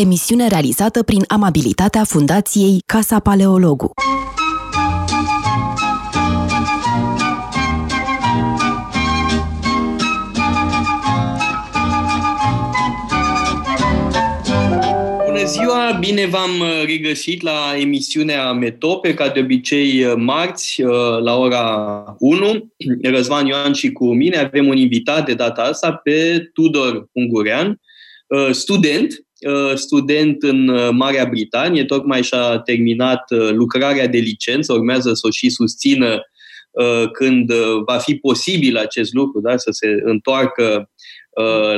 emisiune realizată prin amabilitatea Fundației Casa Paleologu. ziua, bine v-am uh, regăsit la emisiunea Metope, ca de obicei uh, marți uh, la ora 1. Răzvan Ioan și cu mine avem un invitat de data asta pe Tudor Ungurean, student, student în Marea Britanie, tocmai și-a terminat lucrarea de licență, urmează să o și susțină când va fi posibil acest lucru, da? să se întoarcă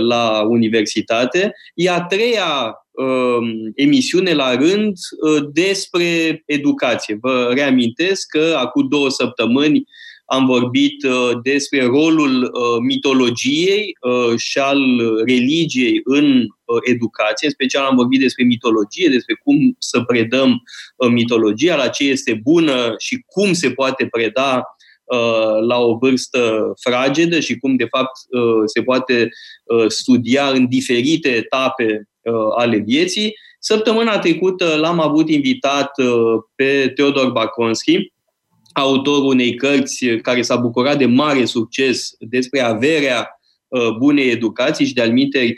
la universitate. E a treia Um, emisiune la rând uh, despre educație. Vă reamintesc că acum două săptămâni am vorbit uh, despre rolul uh, mitologiei și al religiei în educație. În special am vorbit despre mitologie, despre cum să predăm mitologia, la ce este bună și cum se poate preda la o vârstă fragedă și cum, de fapt, se poate studia în diferite etape Uh, ale vieții. Săptămâna trecută l-am avut invitat uh, pe Teodor Baconski, autorul unei cărți care s-a bucurat de mare succes despre averea uh, bunei educații și de-al minteri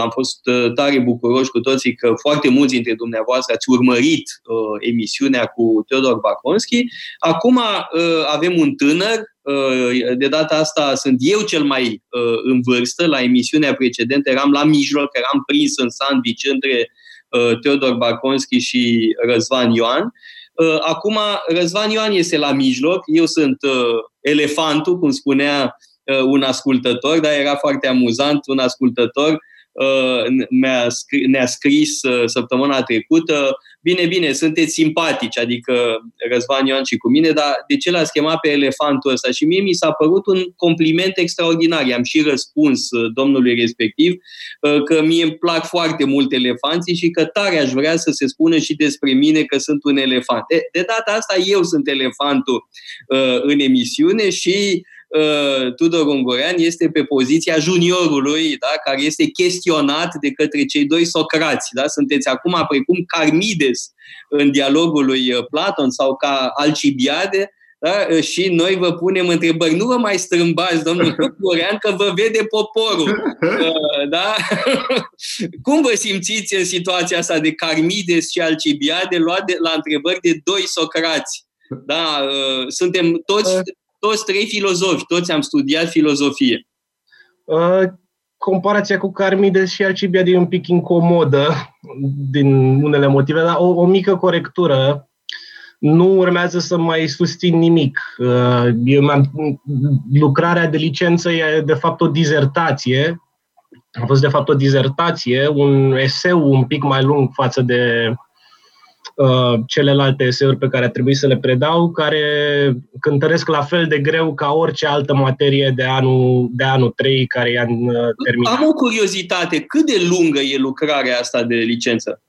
am fost tare bucuroși cu toții că foarte mulți dintre dumneavoastră ați urmărit emisiunea cu Teodor Baconski. Acum avem un tânăr, de data asta sunt eu cel mai în vârstă, la emisiunea precedentă eram la mijloc, eram prins în sandwich între Teodor Baconski și Răzvan Ioan. Acum Răzvan Ioan este la mijloc, eu sunt elefantul, cum spunea un ascultător, dar era foarte amuzant, un ascultător. Uh, ne-a scris, ne-a scris uh, săptămâna trecută, bine, bine, sunteți simpatici, adică Răzvan Ioan și cu mine, dar de ce l-ați chemat pe elefantul ăsta? Și mie mi s-a părut un compliment extraordinar. I-am și răspuns uh, domnului respectiv că mie îmi plac foarte mult elefanții și că tare aș vrea să se spună și despre mine că sunt un elefant. De, de data asta eu sunt elefantul în emisiune și Uh, Tudor Ungurean este pe poziția juniorului, da, care este chestionat de către cei doi Socrați. Da? Sunteți acum precum Carmides în dialogul lui uh, Platon sau ca Alcibiade, da? Uh, și noi vă punem întrebări. Nu vă mai strâmbați, domnul Ungurean, că vă vede poporul. Da? Cum vă simțiți în situația asta de Carmides și Alcibiade luat de, la întrebări de doi Socrați? Da, suntem toți toți trei filozofi, toți am studiat filozofie. Uh, comparația cu Carmides și Alcibiade e un pic incomodă din unele motive, dar o, o mică corectură. Nu urmează să mai susțin nimic. Uh, eu lucrarea de licență e de fapt o dizertație. A fost de fapt o dizertație, un eseu un pic mai lung față de Uh, celelalte eseuri pe care a trebuit să le predau, care cântăresc la fel de greu ca orice altă materie de anul, de anul 3 care i-am uh, terminat. Am o curiozitate. Cât de lungă e lucrarea asta de licență?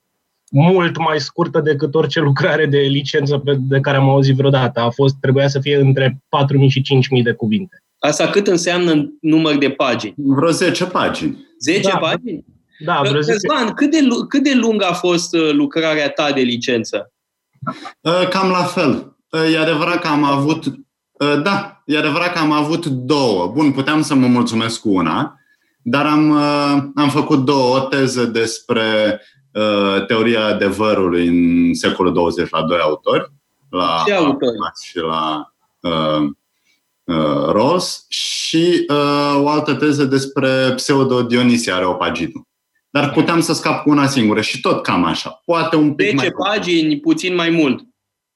Mult mai scurtă decât orice lucrare de licență de care am auzit vreodată. A fost, trebuia să fie între 4.000 și 5.000 de cuvinte. Asta cât înseamnă în număr de pagini? Vreo 10 pagini. 10 da. pagini? Da, vreo Răzvan, cât de, cât de lungă a fost uh, lucrarea ta de licență? Uh, cam la fel. Uh, e adevărat că am avut... Da, e adevărat că am avut două. Bun, puteam să mă mulțumesc cu una, dar am, am făcut două. O teză despre teoria adevărului în secolul 20 la doi autori. La Ce autori? Și la uh, uh, Ros și uh, o altă teză despre pseudo-Dionisia Areopagitul. Dar puteam să scap cu una singură și tot cam așa. Poate un pic 10 mai pagini, puțin mai mult.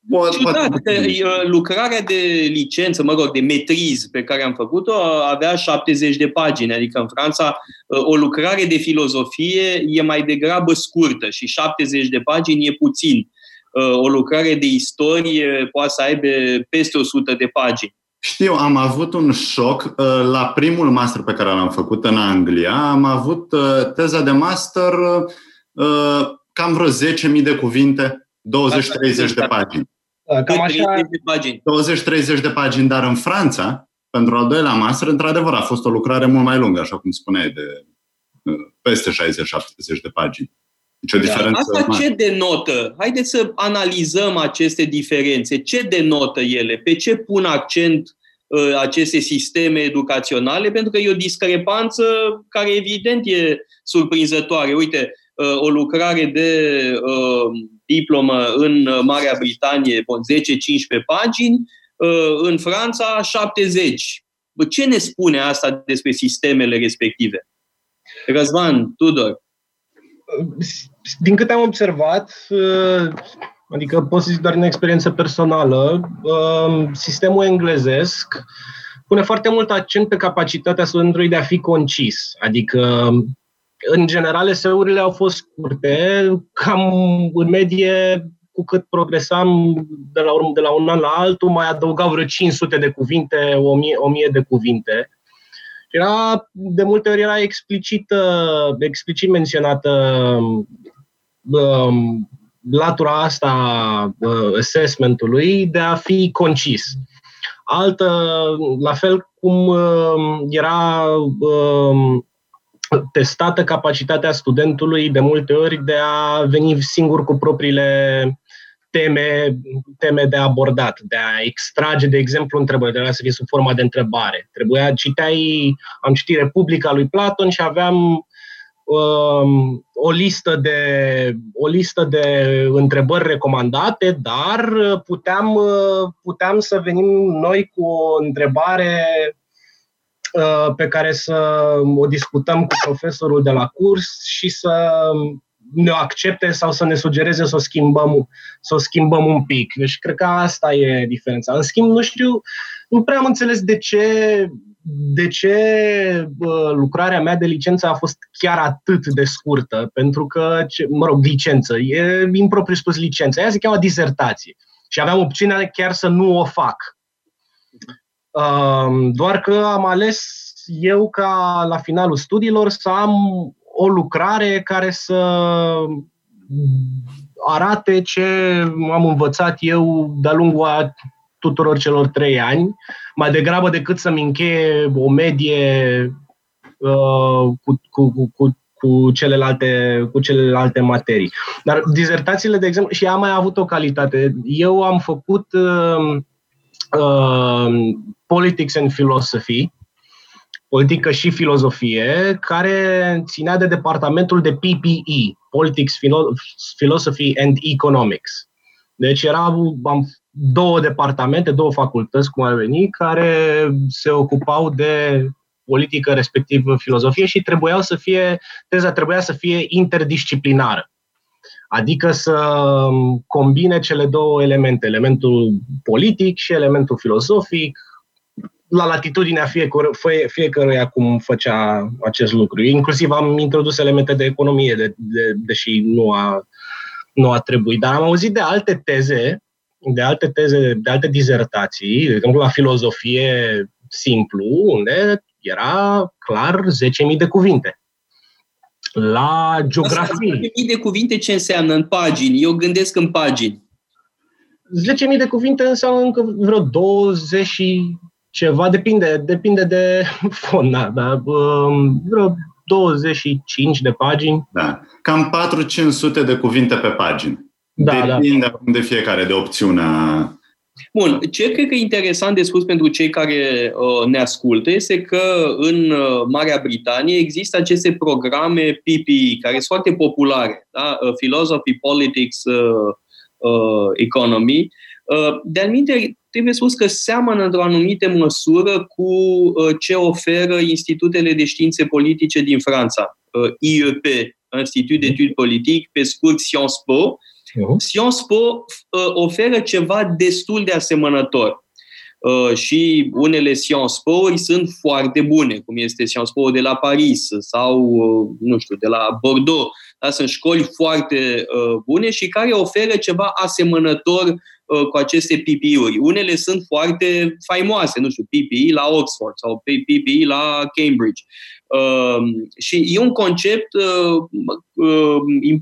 Poate, Ciudat, poate că uh, lucrarea de licență, mă rog, de metriz pe care am făcut-o avea 70 de pagini, adică în Franța uh, o lucrare de filozofie e mai degrabă scurtă și 70 de pagini e puțin. Uh, o lucrare de istorie poate să aibă peste 100 de pagini. Știu, am avut un șoc. Uh, la primul master pe care l-am făcut în Anglia, am avut uh, teza de master uh, cam vreo 10.000 de cuvinte, 20-30 de pagini. Cam așa... 20-30 de pagini, dar în Franța, pentru al doilea master, într-adevăr, a fost o lucrare mult mai lungă, așa cum spuneai, de peste 60-70 de pagini. Nicio diferență Asta mare. ce denotă? Haideți să analizăm aceste diferențe. Ce denotă ele? Pe ce pun accent uh, aceste sisteme educaționale? Pentru că e o discrepanță care evident e surprinzătoare. Uite, uh, o lucrare de uh, diplomă în Marea Britanie, bun, 10-15 pagini, uh, în Franța 70. Bă, Ce ne spune asta despre sistemele respective? Răzvan, Tudor. din câte am observat, uh, adică pot să zic doar în experiență personală, uh, sistemul englezesc pune foarte mult accent pe capacitatea studentului de a fi concis. Adică, în general, eseurile au fost scurte, cam în medie, cu cât progresam de la, urmă- de la un an la altul, mai adăugau vreo 500 de cuvinte, 1000, 1000 de cuvinte. Era, de multe ori era explicit, uh, explicit menționată um, latura asta uh, assessmentului de a fi concis. Altă, la fel cum uh, era uh, testată capacitatea studentului de multe ori de a veni singur cu propriile teme, teme de abordat, de a extrage, de exemplu, întrebări, trebuia să fie sub forma de întrebare. Trebuia, citeai, am citit Republica lui Platon și aveam um, o listă de o listă de întrebări recomandate, dar puteam, uh, puteam să venim noi cu o întrebare uh, pe care să o discutăm cu profesorul de la curs și să ne o accepte sau să ne sugereze să o schimbăm, să o schimbăm un pic. Deci cred că asta e diferența. În schimb, nu știu, nu prea am înțeles de ce de ce bă, lucrarea mea de licență a fost chiar atât de scurtă, pentru că, ce, mă rog, licență, e impropriu spus licență, ea se cheamă disertație. Și aveam opțiunea chiar să nu o fac. Uh, doar că am ales eu ca la finalul studiilor să am o lucrare care să arate ce am învățat eu de-a lungul a tuturor celor trei ani, mai degrabă decât să-mi încheie o medie uh, cu, cu, cu, cu, cu, celelalte, cu celelalte materii. Dar dizertațiile, de exemplu, și am mai avut o calitate. Eu am făcut uh, uh, Politics and Philosophy, politică și filozofie, care ținea de departamentul de PPE, Politics, Philosophy and Economics. Deci erau am, două departamente, două facultăți, cum ar veni, care se ocupau de politică, respectiv filozofie și trebuiau să fie, teza trebuia să fie interdisciplinară. Adică să combine cele două elemente, elementul politic și elementul filozofic, la latitudinea fiecare, fiecăruia cum făcea acest lucru. Inclusiv am introdus elemente de economie, de, de, deși nu a, nu a trebuit. Dar am auzit de alte teze, de alte teze, de alte dizertații, de exemplu la filozofie simplu, unde era clar 10.000 de cuvinte. La geografie. 10.000 de cuvinte ce înseamnă în pagini? Eu gândesc în pagini. 10.000 de cuvinte înseamnă încă vreo 20 și ceva, depinde, depinde de fond, da, da, vreo 25 de pagini. Da, cam 4-500 de cuvinte pe pagină. Da, Depinde da. de fiecare, de opțiunea Bun, ce cred că e interesant de spus pentru cei care uh, ne ascultă este că în uh, Marea Britanie există aceste programe PPE care sunt foarte populare, da? uh, Philosophy, Politics, uh, uh, Economy. Uh, de-al trebuie spus că seamănă într-o anumită măsură cu uh, ce oferă institutele de științe politice din Franța, uh, IEP, Institut d'Etudes Politiques, pe scurt Sciences Po, Uh-huh. Sciences Po uh, oferă ceva destul de asemănător. Uh, și unele Sciences Po sunt foarte bune, cum este Sciences Po de la Paris sau, uh, nu știu, de la Bordeaux. Da? Sunt școli foarte uh, bune și care oferă ceva asemănător uh, cu aceste PPI-uri. Unele sunt foarte faimoase, nu știu, PPI la Oxford sau PPI la Cambridge. Uh, și e un concept uh, uh,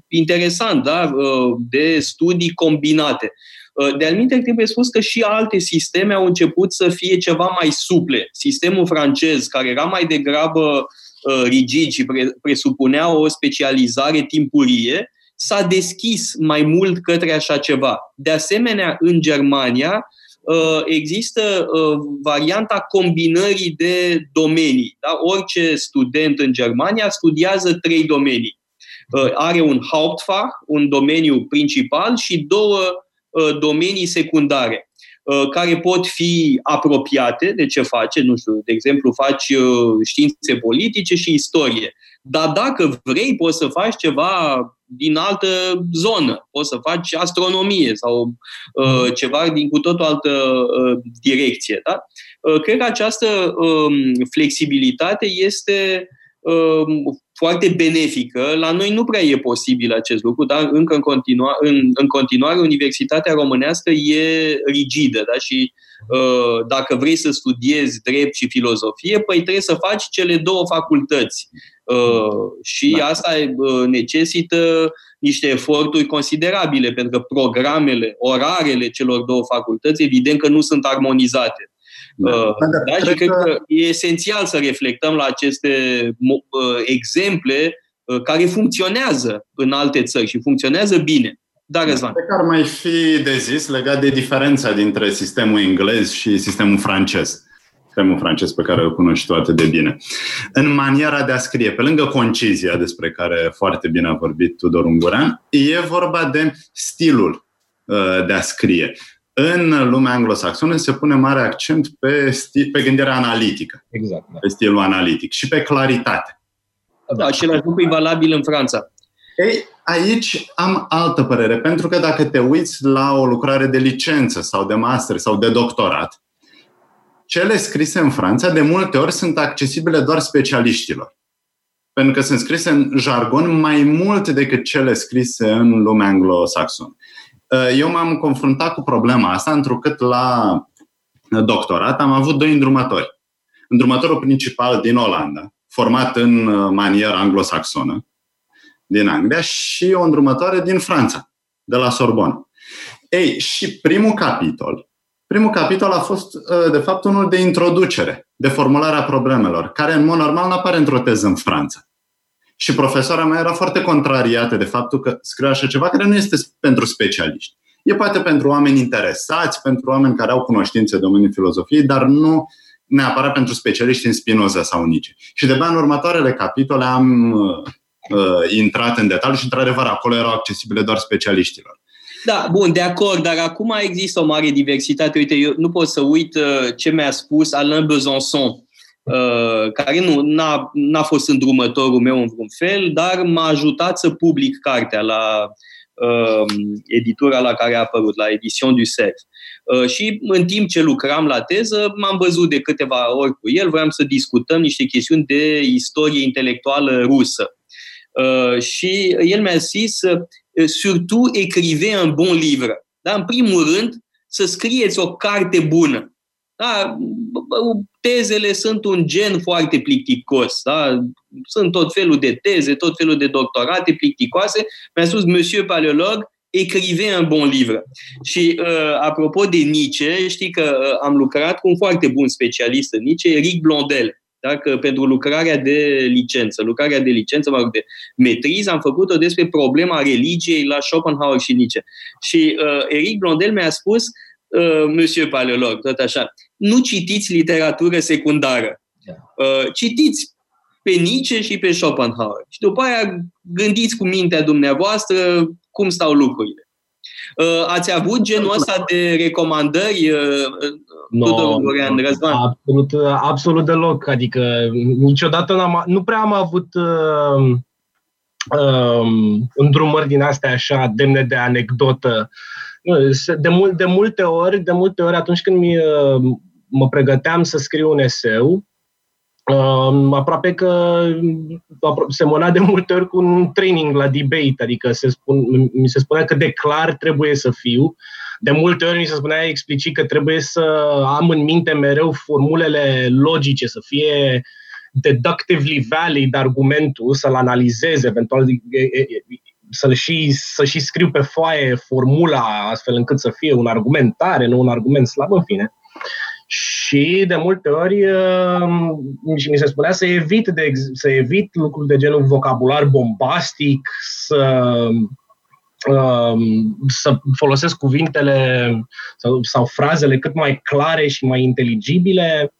interesant da? uh, de studii combinate. Uh, de alminte, trebuie spus că și alte sisteme au început să fie ceva mai suple. Sistemul francez, care era mai degrabă uh, rigid și pre- presupunea o specializare timpurie, s-a deschis mai mult către așa ceva. De asemenea, în Germania uh, există uh, varianta combinării de domenii. Da? Orice student în Germania studiază trei domenii. Uh, are un Hauptfach, un domeniu principal și două domenii secundare care pot fi apropiate de ce face, nu știu, de exemplu, faci științe politice și istorie. Dar dacă vrei, poți să faci ceva din altă zonă. Poți să faci astronomie sau uh, ceva din cu tot o altă uh, direcție. Da? Uh, cred că această uh, flexibilitate este uh, foarte benefică. La noi nu prea e posibil acest lucru, dar încă în, continua, în, în continuare universitatea românească e rigidă da? și uh, dacă vrei să studiezi drept și filozofie, păi trebuie să faci cele două facultăți. Uh, și da. asta uh, necesită niște eforturi considerabile, pentru că programele, orarele celor două facultăți, evident că nu sunt armonizate. Da, uh, da, da și cred că... că e esențial să reflectăm la aceste exemple care funcționează în alte țări și funcționează bine. Da, Răzvan. Cred că ar mai fi de zis legat de diferența dintre sistemul englez și sistemul francez sistemul francez pe care îl cunoști tu atât de bine. În maniera de a scrie, pe lângă concizia despre care foarte bine a vorbit Tudor Ungurean, e vorba de stilul uh, de a scrie. În lumea anglosaxonă se pune mare accent pe, stil, pe gândirea analitică. Exact. Da. Pe stilul analitic și pe claritate. Da, același lucru e valabil în Franța. Ei, aici am altă părere, pentru că dacă te uiți la o lucrare de licență sau de master sau de doctorat, cele scrise în Franța de multe ori sunt accesibile doar specialiștilor. Pentru că sunt scrise în jargon mai mult decât cele scrise în lumea anglosaxonă. Uh, eu m-am confruntat cu problema asta, întrucât la doctorat am avut doi îndrumători. Îndrumătorul principal din Olanda, format în uh, manieră anglosaxonă, din Anglia, și o îndrumătoare din Franța, de la Sorbonne. Ei, și primul capitol Primul capitol a fost, uh, de fapt, unul de introducere, de formularea problemelor, care, în mod normal, nu apare într-o teză în Franța. Și profesoara mea era foarte contrariată de faptul că scriu așa ceva care nu este pentru specialiști. E poate pentru oameni interesați, pentru oameni care au cunoștințe în domeniul filozofiei, dar nu neapărat pentru specialiști în Spinoza sau Nice. Și de în următoarele capitole am uh, uh, intrat în detaliu și, într-adevăr, acolo erau accesibile doar specialiștilor. Da, bun, de acord, dar acum există o mare diversitate. Uite, eu nu pot să uit uh, ce mi-a spus Alain Besançon, uh, care nu n-a, n-a fost îndrumătorul meu în vreun fel, dar m-a ajutat să public cartea la uh, editura la care a apărut, la Edition du Cerf. Uh, și în timp ce lucram la teză, m-am văzut de câteva ori cu el, vreau să discutăm niște chestiuni de istorie intelectuală rusă. Uh, și el mi-a zis, Euh, surtout écrivez un bon livre. Da? În primul rând, să scrieți o carte bună. Da? Tezele sunt un gen foarte plicticos. Da? Sunt tot felul de teze, tot felul de doctorate plicticoase. Mi-a spus, Monsieur Paleolog, écrivez un bon livre. Și uh, apropo de Nietzsche, știi că uh, am lucrat cu un foarte bun specialist în Nietzsche, Eric Blondel dacă pentru lucrarea de licență. Lucrarea de licență, mă rog, de metriză, am făcut-o despre problema religiei la Schopenhauer și Nietzsche. Și uh, Eric Blondel mi-a spus, uh, Monsieur Paleolog, tot așa, nu citiți literatură secundară. Da. Uh, citiți pe Nietzsche și pe Schopenhauer. Și după aia gândiți cu mintea dumneavoastră cum stau lucrurile. Uh, ați avut genul ăsta de recomandări, uh, no, Tudor Gorean, Răzvan? Absolut, absolut deloc. Adică niciodată n-am, nu prea am avut uh, uh, îndrumări din astea așa demne de anecdotă. De, mul- de multe ori, de multe ori atunci când mi, uh, mă pregăteam să scriu un eseu, Uh, aproape că semăna de multe ori cu un training la debate, adică se spun, mi se spunea că de clar trebuie să fiu. De multe ori mi se spunea explicit că trebuie să am în minte mereu formulele logice, să fie deductively valid argumentul, să-l analizeze, eventual să și, să și scriu pe foaie formula astfel încât să fie un argument tare, nu un argument slab, în fine. Și de multe ori uh, și mi se spunea să evit, de, să evit lucruri de genul vocabular bombastic, să um, să folosesc cuvintele sau, sau frazele cât mai clare și mai inteligibile.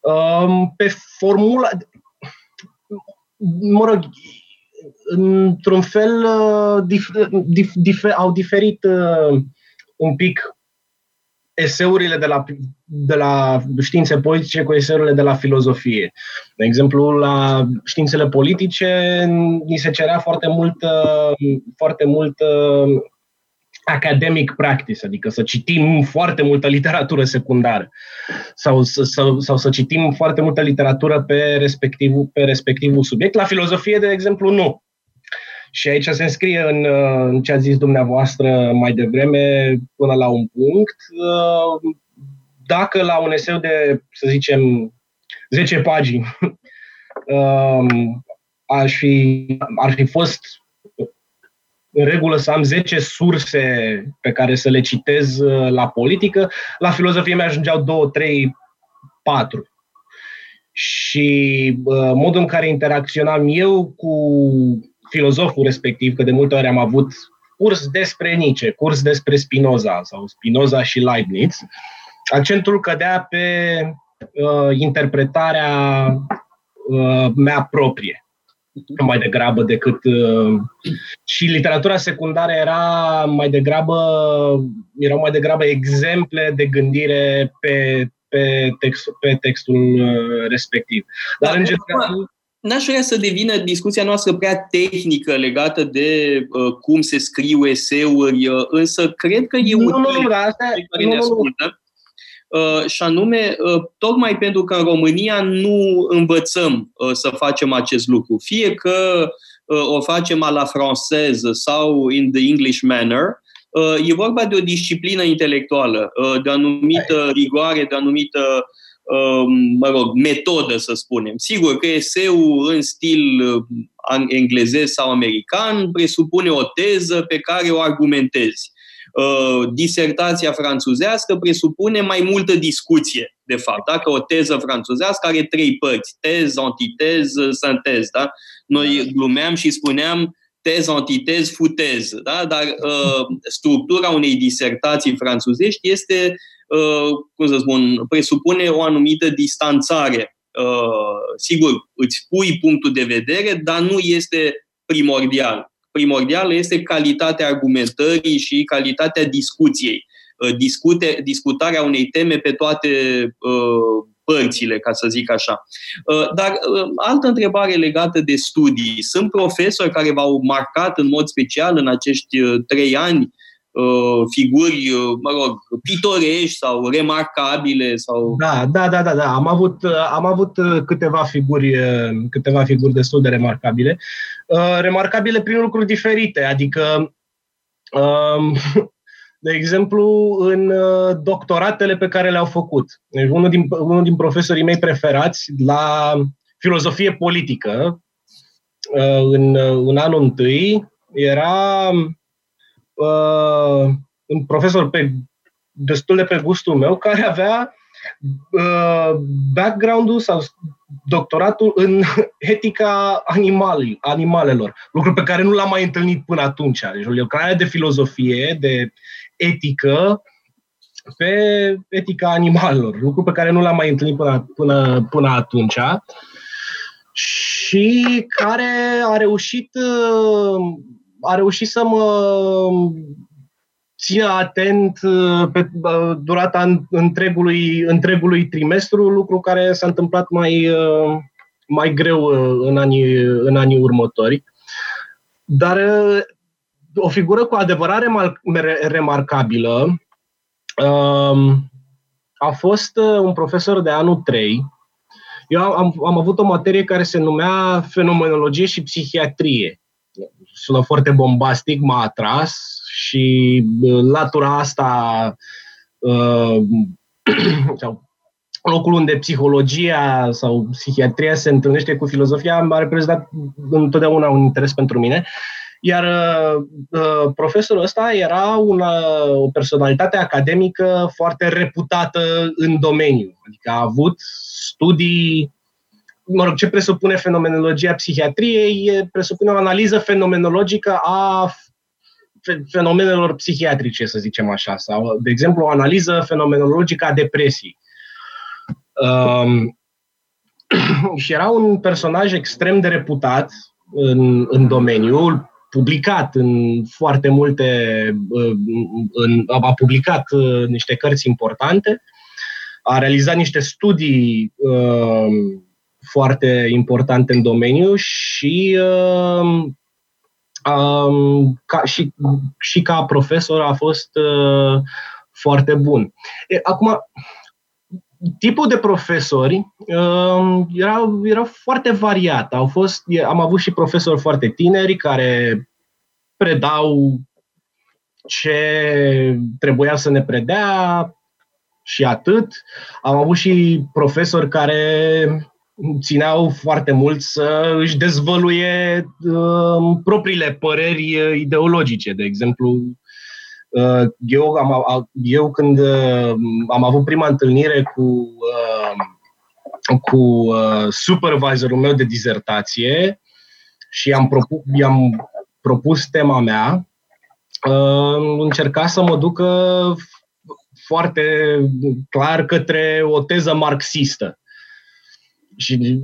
Um, pe formula, mă rog, într-un fel uh, dif, dif, dif, au diferit uh, un pic eseurile de la, de la științe politice cu eseurile de la filozofie. De exemplu, la științele politice ni se cerea foarte mult, foarte mult academic practice, adică să citim foarte multă literatură secundară sau, sau, sau să citim foarte multă literatură pe respectivul, pe respectivul subiect. La filozofie, de exemplu, nu. Și aici se înscrie în, în ce a zis dumneavoastră mai devreme, până la un punct. Dacă la un eseu de, să zicem, 10 pagini aș fi, ar fi fost în regulă să am 10 surse pe care să le citez la politică, la filozofie mi ajungeau 2, 3, 4. Și uh, modul în care interacționam eu cu filozoful respectiv, că de multe ori am avut curs despre Nietzsche, curs despre Spinoza sau Spinoza și Leibniz, accentul cădea pe uh, interpretarea uh, mea proprie mai degrabă decât uh, și literatura secundară era mai degrabă erau mai degrabă exemple de gândire pe pe, text, pe textul uh, respectiv. Dar, da, în general, N-aș vrea să devină discuția noastră prea tehnică legată de uh, cum se scriu eseuri, uh, însă cred că e nu, util nu, nu, asta, care ne ascultă. Uh, și anume, uh, tocmai pentru că în România nu învățăm uh, să facem acest lucru. Fie că uh, o facem a la franceză sau in the English manner, uh, e vorba de o disciplină intelectuală, uh, de o anumită rigoare, de o anumită uh, Um, mă rog, metodă, să spunem. Sigur că eseu în stil uh, englezez sau american presupune o teză pe care o argumentezi. Uh, disertația franțuzească presupune mai multă discuție, de fapt. Dacă o teză franțuzească are trei părți, teză, antiteză, sinteză. Da? Noi glumeam și spuneam tez, antitez, futez. Da? Dar uh, structura unei disertații franțuzești este Uh, cum să spun, presupune o anumită distanțare. Uh, sigur, îți pui punctul de vedere, dar nu este primordial. Primordial este calitatea argumentării și calitatea discuției. Uh, discute, discutarea unei teme pe toate părțile, ca să zic așa. Dar altă întrebare legată de studii. Sunt profesori care v-au marcat în mod special în acești trei ani Uh, figuri, uh, mă rog, pitorești sau remarcabile sau... Da, da, da, da, da. Am avut, uh, am avut câteva figuri, câteva figuri destul de remarcabile. Remarcabile prin lucruri diferite, adică um, de exemplu, în doctoratele pe care le-au făcut. Deci unul din, unul din profesorii mei preferați la filozofie politică, în, în anul întâi, era uh, un profesor pe, destul de pe gustul meu, care avea uh, background-ul sau doctoratul în etica animal, animalelor, lucru pe care nu l-am mai întâlnit până atunci. Deci o lucrare de filozofie, de etică, pe etica animalelor, lucru pe care nu l-am mai întâlnit până, până, până atunci și care a reușit uh, a reușit să mă țină atent uh, pe uh, durata întregului, întregului trimestru, lucru care s-a întâmplat mai, uh, mai greu în anii, în anii următori. Dar o figură cu adevărat remarcabilă um, a fost un profesor de anul 3. Eu am, am avut o materie care se numea fenomenologie și psihiatrie sună foarte bombastic, m-a atras și latura asta uh, sau locul unde psihologia sau psihiatria se întâlnește cu filozofia a reprezentat întotdeauna un interes pentru mine. Iar uh, profesorul ăsta era una, o personalitate academică foarte reputată în domeniu. Adică a avut studii mă rog, ce presupune fenomenologia psihiatriei? Presupune o analiză fenomenologică a fenomenelor psihiatrice, să zicem așa, sau, de exemplu, o analiză fenomenologică a depresiei. Um, și era un personaj extrem de reputat în, în domeniu, publicat în foarte multe, în, a publicat uh, niște cărți importante, a realizat niște studii uh, foarte importante în domeniu și, uh, um, ca, și, și ca profesor a fost uh, foarte bun. E, acum, tipul de profesori uh, era, era foarte variat. Au fost, am avut și profesori foarte tineri care predau ce trebuia să ne predea și atât. Am avut și profesori care țineau foarte mult să își dezvăluie uh, propriile păreri uh, ideologice. De exemplu, uh, eu, am, eu când uh, am avut prima întâlnire cu, uh, cu uh, supervisorul meu de dizertație și am propus, i-am propus tema mea, uh, încerca să mă ducă foarte clar către o teză marxistă și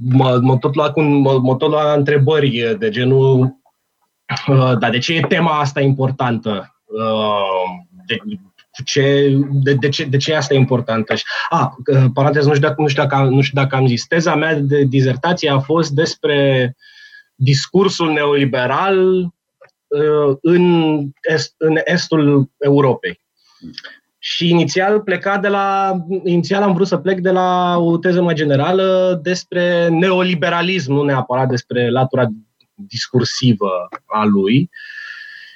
mă, mă, tot lua cu, mă, mă tot lua întrebări de genul uh, dar de ce e tema asta importantă? Uh, de, ce, de, de, ce, de ce asta e importantă? A, uh, paranteză, nu știu, dacă, nu, știu dacă, nu știu dacă am zis. Teza mea de dizertație a fost despre discursul neoliberal uh, în, est, în estul Europei. Și inițial pleca de la, inițial am vrut să plec de la o teză mai generală despre neoliberalism, nu neapărat despre latura discursivă a lui.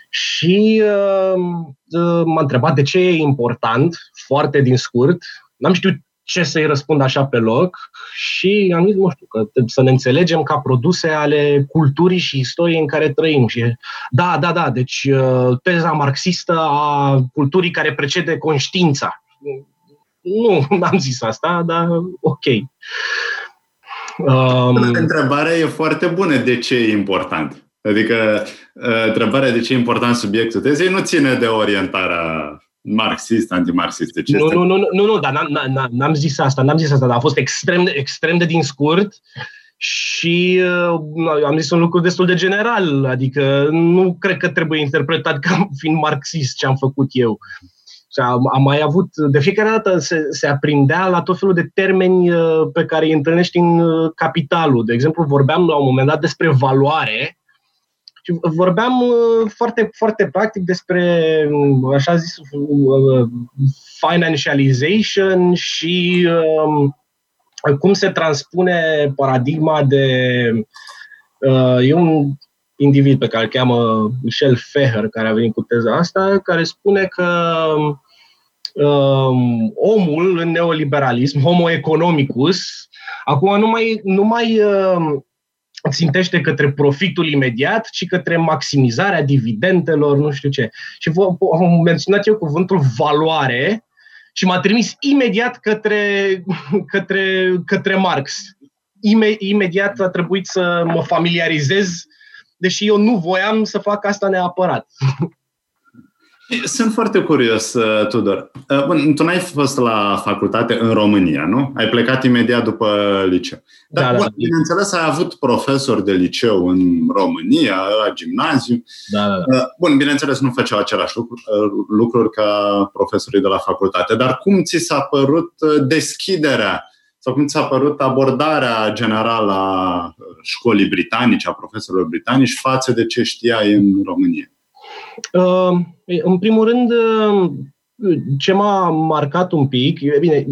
Și uh, uh, m-a întrebat de ce e important, foarte din scurt. N-am știut ce să-i răspund așa pe loc și am zis, nu știu, că să ne înțelegem ca produse ale culturii și istoriei în care trăim. Și da, da, da, deci uh, teza marxistă a culturii care precede conștiința. Nu, n-am zis asta, dar ok. Um, Întrebarea e foarte bună. De ce e important? Adică, uh, întrebarea de ce e important subiectul tezei nu ține de orientarea marxist, antimarxist. Ce nu, nu, nu, nu, nu, dar n-am, n-am, n-am zis asta, n-am zis asta, dar a fost extrem de, extrem de din scurt și uh, am zis un lucru destul de general, adică nu cred că trebuie interpretat ca fiind marxist ce am făcut eu. Și am, am mai avut, de fiecare dată se, se aprindea la tot felul de termeni uh, pe care îi întâlnești în uh, capitalul. De exemplu, vorbeam la un moment dat despre valoare și vorbeam uh, foarte, foarte practic despre, uh, așa zis, uh, financialization și um, cum se transpune paradigma de... E un individ pe care îl cheamă Michel Feher, care a venit cu teza asta, care spune că um, omul în neoliberalism, homo economicus, acum nu mai, nu mai um, țintește către profitul imediat, ci către maximizarea dividendelor, nu știu ce. Și am menționat eu cuvântul valoare și m-a trimis imediat către, către, către Marx. Ime, imediat a trebuit să mă familiarizez, deși eu nu voiam să fac asta neapărat. Sunt foarte curios, uh, Tudor. Uh, bun, tu n-ai fost la facultate în România, nu? Ai plecat imediat după liceu. Dar, da, bun, da. bineînțeles, ai avut profesori de liceu în România, la gimnaziu. Da, da, da. Uh, bun, bineînțeles, nu făceau același lucru, lucruri ca profesorii de la facultate. Dar cum ți s-a părut deschiderea sau cum ți-a părut abordarea generală a școlii britanice, a profesorilor britanici față de ce știai în România? Uh, în primul rând, uh, ce m-a marcat un pic, e bine,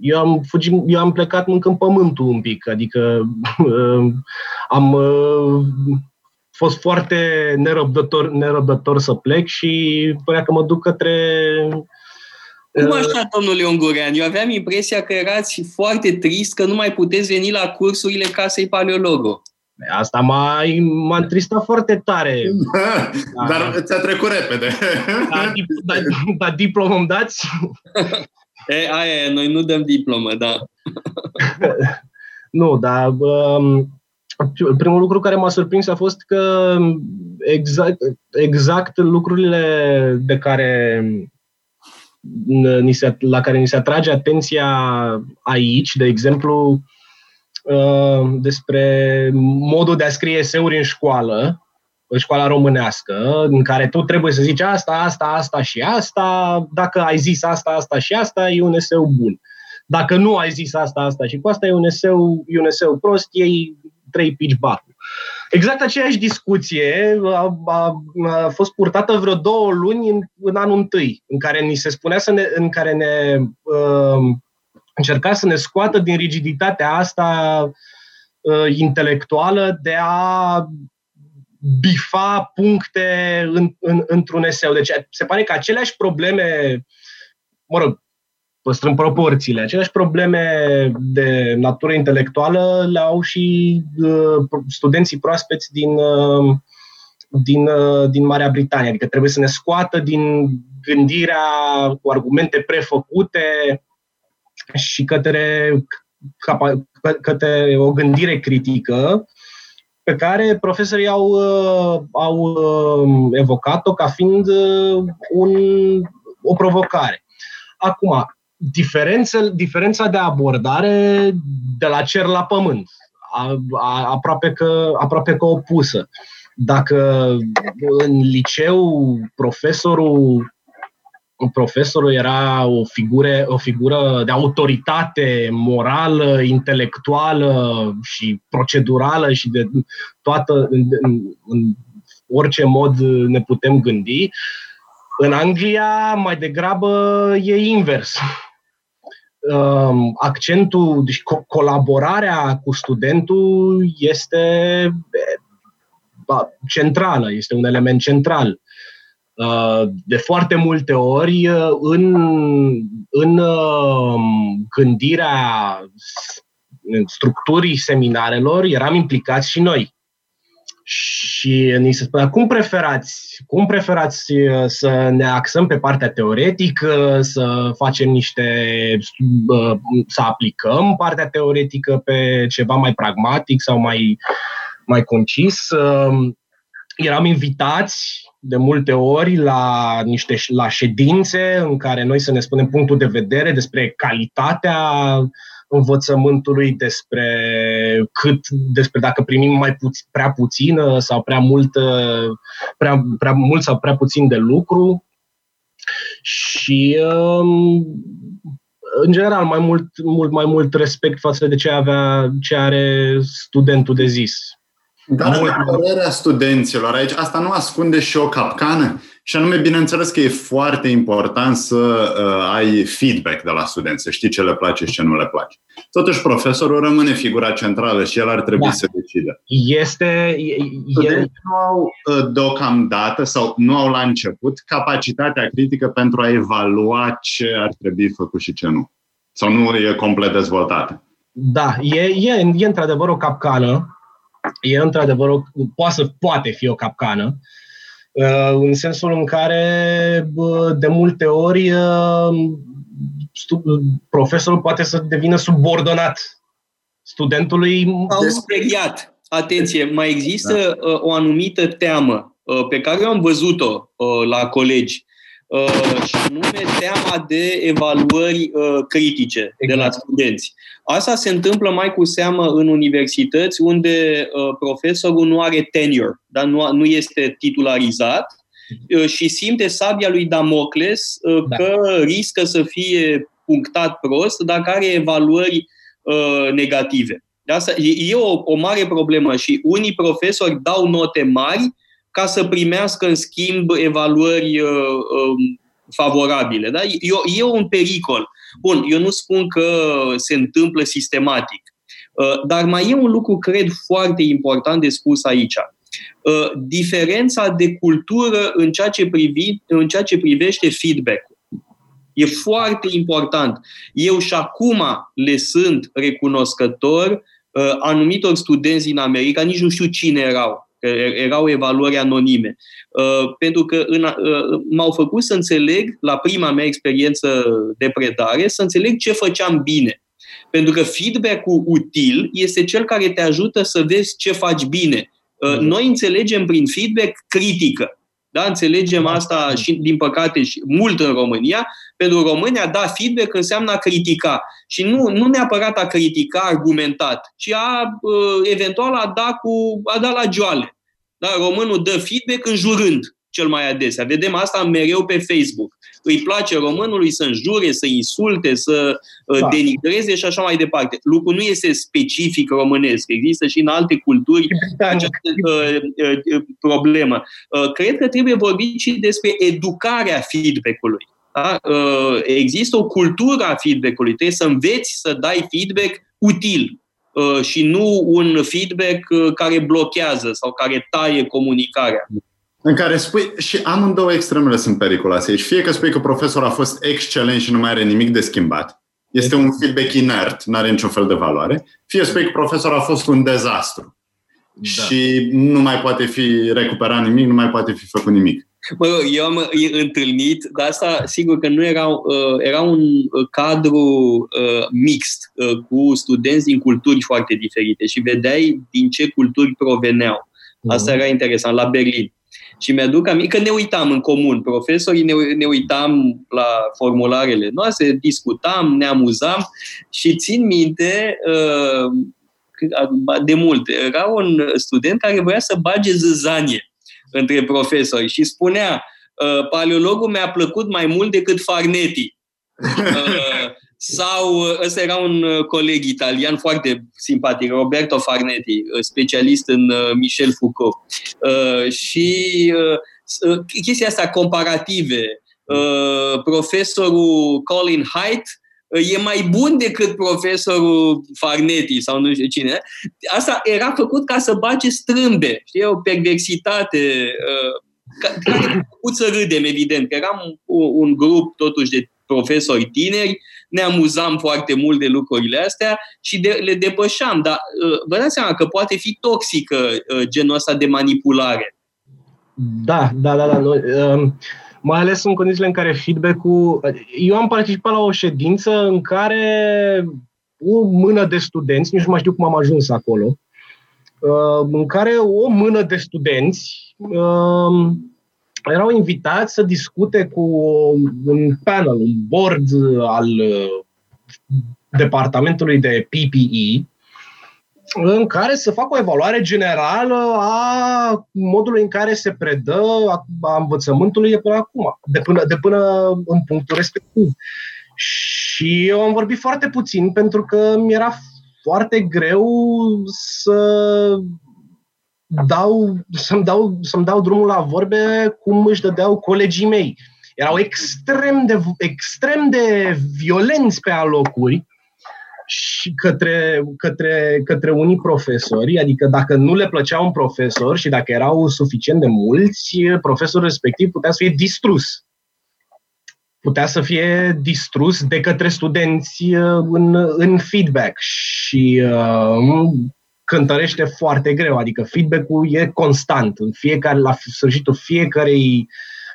eu am, fugit, eu am plecat mâncând pământul un pic, adică uh, am fost foarte nerăbdător, nerăbdător să plec și părea că mă duc către cum așa, domnule Ungurean? Eu aveam impresia că erați foarte trist că nu mai puteți veni la cursurile Casei Paleologo. Asta m-a, m-a întristat foarte tare. Da, dar ți-a trecut repede. Dar da, da, diplomă îmi dați? E, aia, noi nu dăm diplomă, da. nu, dar um, primul lucru care m-a surprins a fost că exact, exact lucrurile de care ni se, la care ni se atrage atenția aici, de exemplu, uh, despre modul de a scrie eseuri în școală, în școala românească, în care tu trebuie să zici asta, asta, asta și asta, dacă ai zis asta, asta și asta, e un eseu bun. Dacă nu ai zis asta, asta și cu asta, e un eseu, e un eseu prost, ei trei pitch bar. Exact aceeași discuție a, a, a fost purtată vreo două luni în, în anul întâi, în care ni se spunea să ne, în care ne uh, încerca să ne scoată din rigiditatea asta uh, intelectuală de a bifa puncte în, în, într-un eseu. Deci se pare că aceleași probleme, mă rog, păstrând proporțiile. Aceleași probleme de natură intelectuală le au și uh, studenții proaspeți din, uh, din, uh, din Marea Britanie. Adică trebuie să ne scoată din gândirea cu argumente prefăcute și către, către o gândire critică pe care profesorii au, au evocat-o ca fiind un, o provocare. Acum, diferența, diferența de abordare de la cer la pământ, a, a, aproape, că, aproape că opusă. Dacă în liceu profesorul profesorul era o figură, o figură de autoritate morală, intelectuală și procedurală și de toată, în, în, în orice mod ne putem gândi. În Anglia, mai degrabă, e invers. Um, accentul, deci colaborarea cu studentul este centrală, este un element central. Uh, de foarte multe ori, uh, în, în um, gândirea structurii seminarelor, eram implicați și noi. Și ni se spunea, cum preferați, cum preferați uh, să ne axăm pe partea teoretică, să facem niște, uh, să aplicăm partea teoretică pe ceva mai pragmatic sau mai, mai concis? Um, eram invitați de multe ori la niște la ședințe în care noi să ne spunem punctul de vedere despre calitatea învățământului, despre cât, despre dacă primim mai puț- prea puțin sau prea mult, prea, prea mult sau prea puțin de lucru. Și um, în general, mai mult, mult, mai mult respect față de ce, avea, ce are studentul de zis. Dar părerea studenților aici, asta nu ascunde și o capcană? Și anume, bineînțeles că e foarte important să uh, ai feedback de la studenți, să știi ce le place și ce nu le place. Totuși, profesorul rămâne figura centrală și el ar trebui da. să decide. Este... Studenții nu au uh, deocamdată sau nu au la început capacitatea critică pentru a evalua ce ar trebui făcut și ce nu. Sau nu e complet dezvoltată. Da, e, e, e într-adevăr o capcană. E într-adevăr o, poate, poate fi o capcană. Uh, în sensul în care de multe ori uh, profesorul poate să devină subordonat studentului. Au speriat. Atenție, mai există da. Uh, o anumită teamă pe care eu am văzut-o la colegi și anume teama de evaluări critice exact. de la exact. studenți. Asta se întâmplă mai cu seamă în universități unde uh, profesorul nu are tenure, dar nu, nu este titularizat uh, și simte sabia lui Damocles uh, da. că riscă să fie punctat prost dacă are evaluări uh, negative. De asta e, e o, o mare problemă și unii profesori dau note mari ca să primească în schimb evaluări uh, uh, favorabile. Da? E, e un pericol. Bun, eu nu spun că se întâmplă sistematic, uh, dar mai e un lucru, cred, foarte important de spus aici. Uh, diferența de cultură în ceea ce, privi, în ceea ce privește feedback-ul. E foarte important. Eu și acum le sunt recunoscător uh, anumitor studenți din America, nici nu știu cine erau, erau evaluări anonime. Uh, pentru că în, uh, m-au făcut să înțeleg, la prima mea experiență de predare, să înțeleg ce făceam bine. Pentru că feedback-ul util este cel care te ajută să vezi ce faci bine. Mm. Noi înțelegem prin feedback critică. Da? Înțelegem da. asta și, din păcate, și mult în România. Pentru România, da, feedback înseamnă a critica. Și nu, nu neapărat a critica argumentat, ci a, uh, eventual, a da, cu, a da la joale. Da? Românul dă feedback înjurând cel mai adesea. Vedem asta mereu pe Facebook. Îi place românului să înjure, să insulte, să uh, da. denigreze și așa mai departe. Lucrul nu este specific românesc. Există și în alte culturi această uh, uh, problemă. Uh, cred că trebuie vorbit și despre educarea feedback-ului. Da? Uh, există o cultură a feedback-ului. Trebuie să înveți să dai feedback util uh, și nu un feedback care blochează sau care taie comunicarea în care spui, și amândouă extremele sunt periculoase aici. Fie că spui că profesorul a fost excelent și nu mai are nimic de schimbat, este un feedback inert, nu are niciun fel de valoare, fie spui că profesorul a fost un dezastru da. și nu mai poate fi recuperat nimic, nu mai poate fi făcut nimic. Mă rog, eu am întâlnit, dar asta sigur că nu era, uh, era un cadru uh, mixt uh, cu studenți din culturi foarte diferite și vedeai din ce culturi proveneau. Asta mhm. era interesant, la Berlin. Și mi-aduc aminte că ne uitam în comun, profesorii ne, ne uitam la formularele noastre, discutam, ne amuzam și țin minte uh, de mult. Era un student care voia să bage zâzanie între profesori și spunea uh, paleologul mi-a plăcut mai mult decât Farneti. Uh, sau ăsta era un coleg italian foarte simpatic, Roberto Farnetti, specialist în Michel Foucault. Și chestia asta comparative, profesorul Colin Haidt e mai bun decât profesorul Farnetti sau nu știu cine. Asta era făcut ca să bage strâmbe, știi, o perversitate care a făcut să râdem, evident, că eram un grup totuși de profesori tineri, ne amuzam foarte mult de lucrurile astea și de, le depășeam. Dar uh, vă dați seama că poate fi toxică uh, genul ăsta de manipulare. Da, da, da, da. Noi, uh, mai ales în condițiile în care feedback-ul... Eu am participat la o ședință în care o mână de studenți, nici nu mai știu cum am ajuns acolo, uh, în care o mână de studenți uh, erau invitați să discute cu un panel, un board al uh, departamentului de PPE, în care să facă o evaluare generală a modului în care se predă a învățământului de până acum, de până, de până în punctul respectiv. Și eu am vorbit foarte puțin pentru că mi era foarte greu să dau, să-mi, dau, să-mi dau drumul la vorbe cum își dădeau colegii mei. Erau extrem de, extrem de violenți pe alocuri și către, către, către unii profesori, adică dacă nu le plăcea un profesor și dacă erau suficient de mulți, profesorul respectiv putea să fie distrus. Putea să fie distrus de către studenți în, în feedback și uh, cântărește foarte greu, adică feedback-ul e constant. În fiecare, la sfârșitul fiecarei,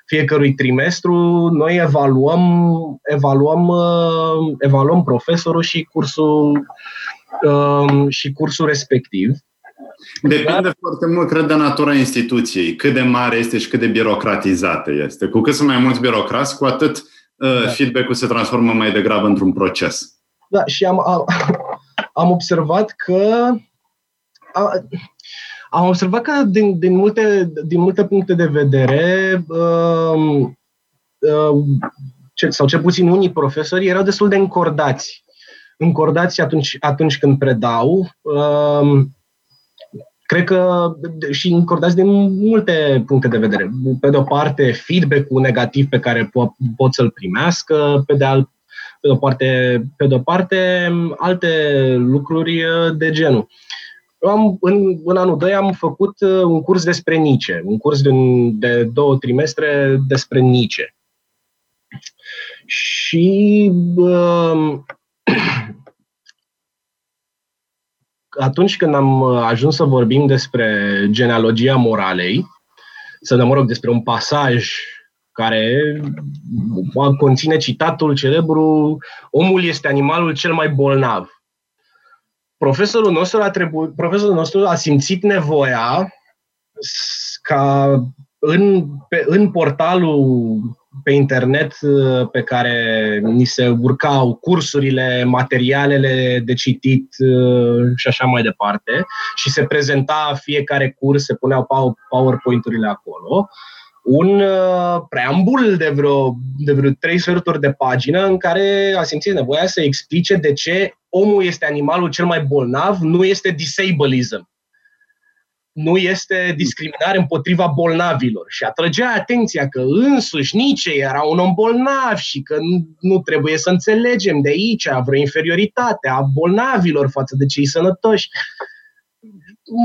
fiecărui trimestru, noi evaluăm, evaluăm, uh, evaluăm profesorul și cursul, um, și cursul respectiv. Depinde Dar... foarte mult, cred, de natura instituției, cât de mare este și cât de birocratizată este. Cu cât sunt mai mulți birocrați, cu atât uh, da. feedback-ul se transformă mai degrabă într-un proces. Da, și am, am, am observat că am observat că din, din, multe, din multe puncte de vedere, uh, uh, ce, sau cel puțin unii profesori, erau destul de încordați. Încordați atunci, atunci când predau. Uh, cred că și încordați din multe puncte de vedere. Pe de o parte, feedback-ul negativ pe care po- pot să-l primească, pe de, alt, pe de o parte, pe de o parte, alte lucruri de genul. Eu am, în, în anul 2 am făcut uh, un curs despre Nice, un curs de, de două trimestre despre Nice. Și uh, atunci când am ajuns să vorbim despre genealogia moralei, să ne mă rog despre un pasaj care conține citatul celebru Omul este animalul cel mai bolnav profesorul nostru a, trebu- profesorul nostru a simțit nevoia ca în, pe, în portalul pe internet uh, pe care ni se urcau cursurile, materialele de citit uh, și așa mai departe și se prezenta fiecare curs, se puneau PowerPoint-urile acolo, un uh, preambul de vreo, de vreo trei sferturi de pagină în care a simțit nevoia să explice de ce omul este animalul cel mai bolnav, nu este disableism nu este discriminare împotriva bolnavilor. Și atrăgea atenția că însuși Nice era un om bolnav și că nu, nu trebuie să înțelegem de aici vreo inferioritate a bolnavilor față de cei sănătoși.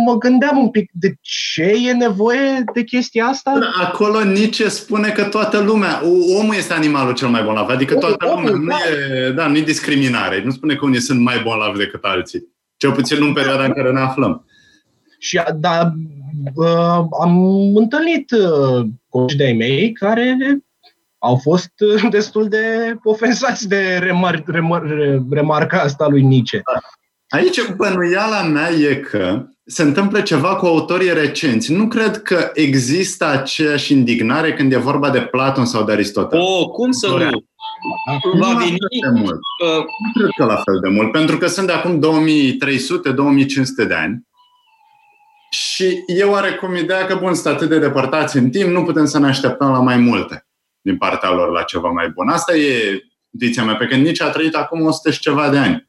Mă gândeam un pic, de ce e nevoie de chestia asta? Acolo Nice spune că toată lumea, omul este animalul cel mai bolnav, adică toată lumea, nu da. e, da, nu e discriminare, nu spune că unii sunt mai bolnavi decât alții, cel puțin în perioada în care ne aflăm. Și da, uh, am întâlnit uh, colegi de-ai mei care au fost uh, destul de ofensați de remar, remar, remarca asta lui Nietzsche. Aici bănuiala mea e că se întâmplă ceva cu autorii recenți. Nu cred că există aceeași indignare când e vorba de Platon sau de Aristotel. Oh, cum să nu? Va veni... De mult. Uh... Nu cred că la fel de mult, pentru că sunt de acum 2300-2500 de ani și eu oarecum ideea că, bun, sunt atât de depărtați în timp, nu putem să ne așteptăm la mai multe din partea lor, la ceva mai bun. Asta e intuiția mea, pe când nici a trăit acum 100 și ceva de ani.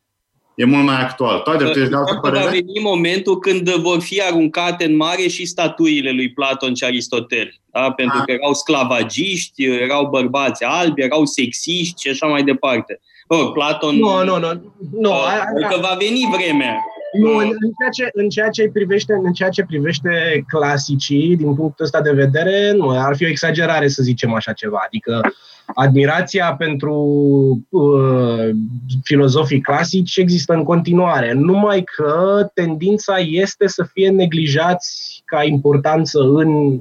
E mult mai actual. Toate tu ești de altă părere? Va veni momentul când vor fi aruncate în mare și statuile lui Platon și Aristotel. Da? Pentru a. că erau sclavagiști, erau bărbați albi, erau sexiști și așa mai departe. Oh, Platon... Nu, nu, nu. nu. Adică va veni vremea nu, în, în, ceea ce, în, ceea ce privește, în ceea ce privește clasicii, din punctul ăsta de vedere, nu, ar fi o exagerare să zicem așa ceva. Adică admirația pentru uh, filozofii clasici există în continuare, numai că tendința este să fie neglijați ca importanță în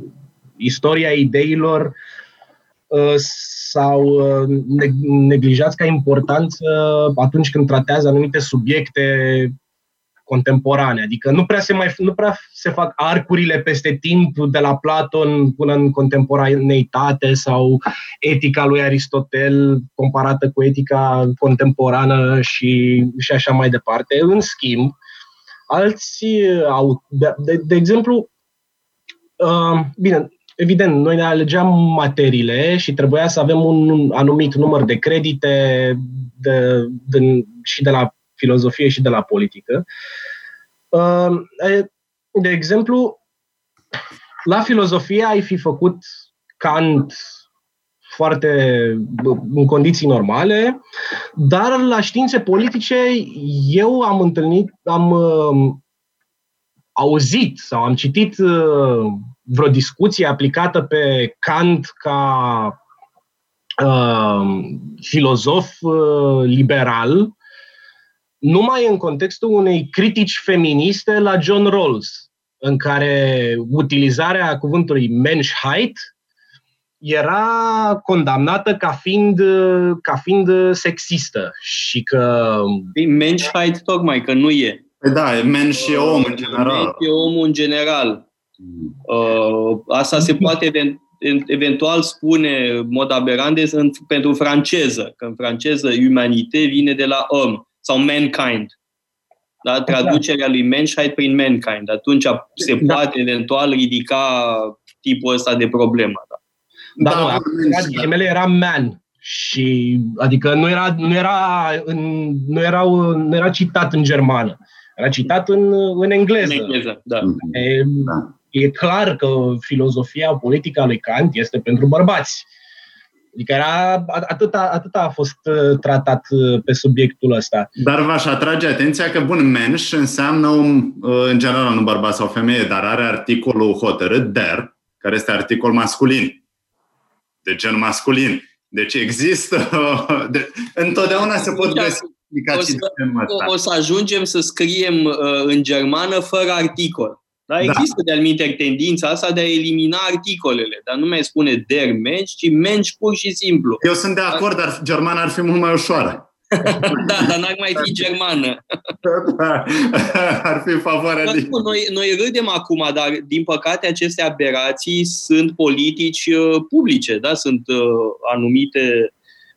istoria ideilor uh, sau uh, neglijați ca importanță atunci când tratează anumite subiecte contemporane. Adică nu prea, se mai, nu prea se fac arcurile peste timp de la Platon până în contemporaneitate sau etica lui Aristotel comparată cu etica contemporană și, și așa mai departe. În schimb, alți au, de, de, de exemplu, uh, bine, evident, noi ne alegeam materiile și trebuia să avem un anumit număr de credite de, de, și de la filozofie și de la politică. Ehm, de exemplu, la filozofie ai fi făcut Kant foarte în condiții normale, dar la științe politice eu am întâlnit, am uh, auzit sau am citit uh, vreo discuție aplicată pe Kant ca uh, filozof uh, liberal numai în contextul unei critici feministe la John Rawls, în care utilizarea cuvântului Menschheit era condamnată ca fiind, ca fiind sexistă și că... Menschheit tocmai, că nu e. Păi da, mensch e om în general. e omul în general. Uh, asta se poate eventual spune în mod aberant pentru franceză, că în franceză umanite vine de la om sau mankind. Da? Traducerea lui Menschheit prin mankind. Atunci se da. poate eventual ridica tipul ăsta de problemă. Da, da, da ghilimele era man. Și, adică nu era, nu, era în, nu, era, nu era citat în germană. Era citat în, în engleză. În engleză, da. E, da. e clar că filozofia politică a lui Kant este pentru bărbați. Adică era, atâta, atâta a fost uh, tratat uh, pe subiectul ăsta. Dar v-aș atrage atenția că, bun, menș înseamnă, un, uh, în general, nu bărbat sau femeie, dar are articolul hotărât, der, care este articol masculin, de gen masculin. Deci există, de, întotdeauna se pot găsi explicații o să, O să ajungem să scriem uh, în germană fără articol. Da? Există da. de-al tendința asta de a elimina articolele, dar nu mai spune der Mensch, ci Mensch pur și simplu. Eu sunt de acord, dar germana ar fi mult mai ușoară. da, dar n-ar mai fi germană. Da, ar fi favoarea din... Noi, noi râdem acum, dar din păcate aceste aberații sunt politici uh, publice, da? sunt uh, anumite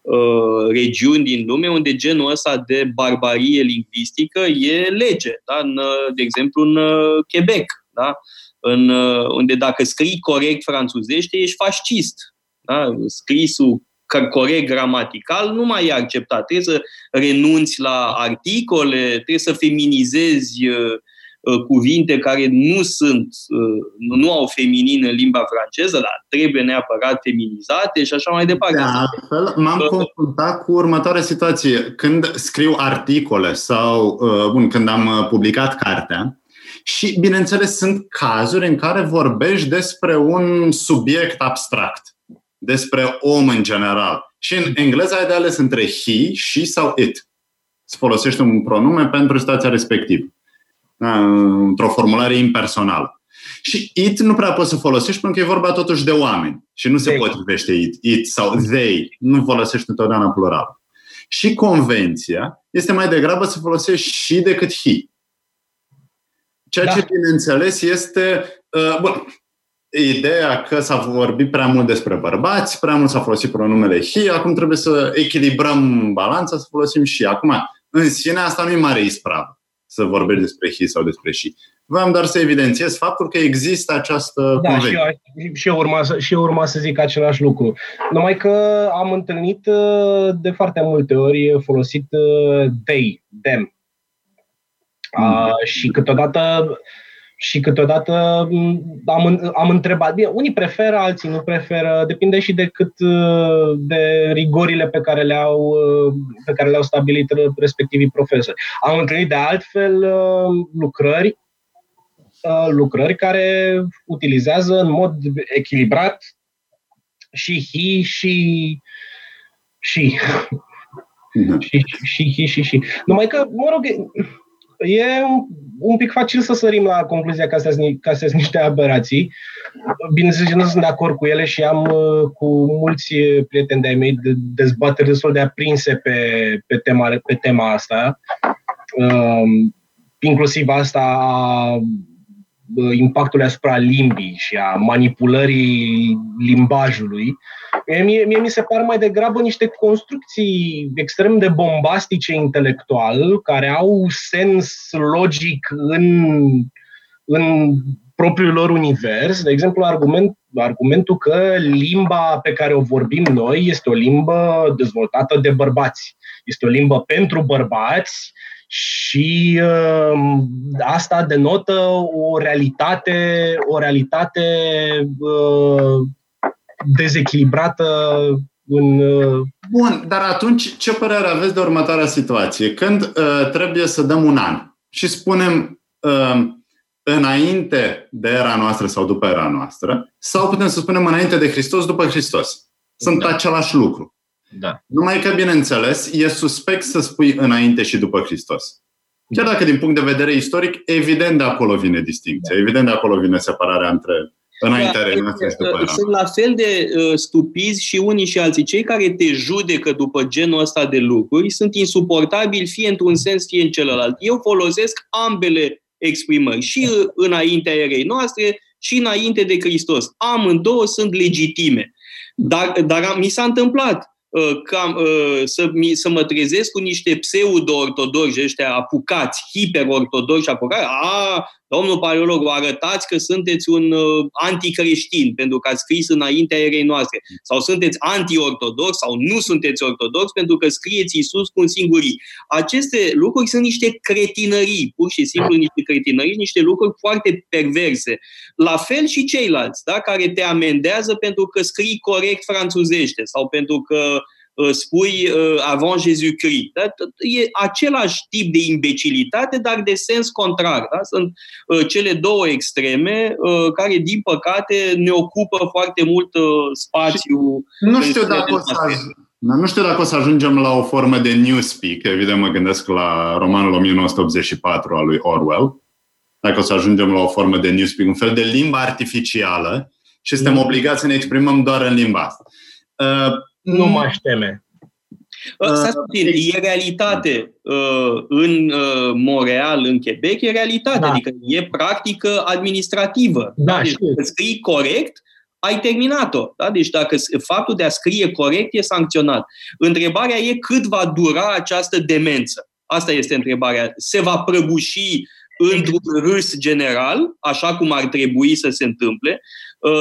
uh, regiuni din lume unde genul ăsta de barbarie lingvistică e lege. Da? În, uh, de exemplu, în uh, Quebec, da? în, uh, unde dacă scrii corect franțuzește, ești fascist. Da? Scrisul corect gramatical nu mai e acceptat. Trebuie să renunți la articole, trebuie să feminizezi uh, uh, cuvinte care nu sunt, uh, nu au feminin în limba franceză, dar trebuie neapărat feminizate și așa mai departe. De altfel, m-am confruntat cu următoarea situație. Când scriu articole sau, bun, când am publicat cartea, și, bineînțeles, sunt cazuri în care vorbești despre un subiect abstract despre om în general. Și în engleză ai de ales între he, she sau it. Se folosește un pronume pentru situația respectivă. Da, într-o formulare impersonală. Și it nu prea poți să folosești pentru că e vorba totuși de oameni. Și nu se they. potrivește it, it sau they. Nu folosești întotdeauna plural. Și convenția este mai degrabă să folosești și decât he. Ceea da. ce, bineînțeles, este. Uh, bun, ideea că s-a vorbit prea mult despre bărbați, prea mult s-a folosit pronumele he, acum trebuie să echilibrăm balanța, să folosim și. Acum, în sine, asta nu e mare ispravă să vorbești despre he sau despre și. Vreau doar să evidențiez faptul că există această da, Și eu, și, eu urma, și eu urma să zic același lucru. Numai că am întâlnit uh, de foarte multe ori folosit uh, they, them. Mm. Uh, și câteodată și câteodată mm, am, am întrebat, bine, unii preferă, alții nu preferă, depinde și de cât uh, de rigorile pe care le-au, uh, pe care le-au stabilit respectivii profesori. Am întâlnit de altfel uh, lucrări lucrări care utilizează în mod echilibrat și he și și da. și, și, și, și, și. Numai că, mă rog, e un pic facil să sărim la concluzia că astea, că astea sunt niște aberații. Bineînțeles, nu sunt de acord cu ele și am uh, cu mulți prieteni de-ai mei de dezbateri destul de aprinse pe, pe, tema, pe tema asta. Um, inclusiv asta a impactului asupra limbii și a manipulării limbajului. Mie, mie mi se par mai degrabă niște construcții extrem de bombastice intelectual, care au sens logic în, în propriul lor univers. De exemplu, argument, argumentul că limba pe care o vorbim noi este o limbă dezvoltată de bărbați. Este o limbă pentru bărbați și uh, asta denotă o realitate, o realitate uh, dezechilibrată în... Uh... Bun, dar atunci ce părere aveți de următoarea situație? Când uh, trebuie să dăm un an și spunem uh, înainte de era noastră sau după era noastră, sau putem să spunem înainte de Hristos, după Hristos. Sunt da. același lucru. Da. Numai că, bineînțeles, e suspect să spui înainte și după Hristos. Chiar dacă din punct de vedere istoric, evident de acolo vine distinția, da. evident de acolo vine separarea între înaintea da, noastre și după Sunt la fel de uh, stupizi și unii și alții. Cei care te judecă după genul ăsta de lucruri sunt insuportabili fie într-un sens, fie în celălalt. Eu folosesc ambele exprimări, și înaintea erei noastre și înainte de Hristos. Amândouă sunt legitime. Dar, dar mi s-a întâmplat Uh, cam, uh, să, să mă trezesc cu niște pseudo-ortodoxi ăștia apucați, hiper-ortodoxi apucați, a, domnul paleolog, arătați că sunteți un uh, anticreștin pentru că ați scris înaintea erei noastre, sau sunteți anti-ortodox sau nu sunteți ortodox pentru că scrieți Isus cu un singurii. Aceste lucruri sunt niște cretinării, pur și simplu niște cretinării, niște lucruri foarte perverse. La fel și ceilalți, da, care te amendează pentru că scrii corect franțuzește sau pentru că Uh, spui uh, avant Jésus-Christ. Da? E același tip de imbecilitate, dar de sens contrar. Da? Sunt uh, cele două extreme care, din păcate, ne ocupă foarte mult spațiu. Nu știu dacă o să nu știu dacă o să ajungem la o formă de newspeak, evident mă gândesc la romanul 1984 al lui Orwell, dacă o să ajungem la o formă de newspeak, un fel de limbă artificială și suntem mm. obligați să ne exprimăm doar în limba asta. Nu m-aș teme. Uh, puțin, e realitate uh, în uh, Montreal, în Quebec, e realitate, da. adică e practică administrativă. Da, deci, dacă scrii corect, ai terminat-o. Da? Deci dacă faptul de a scrie corect e sancționat. Întrebarea e cât va dura această demență. Asta este întrebarea. Se va prăbuși într-un râs general, așa cum ar trebui să se întâmple,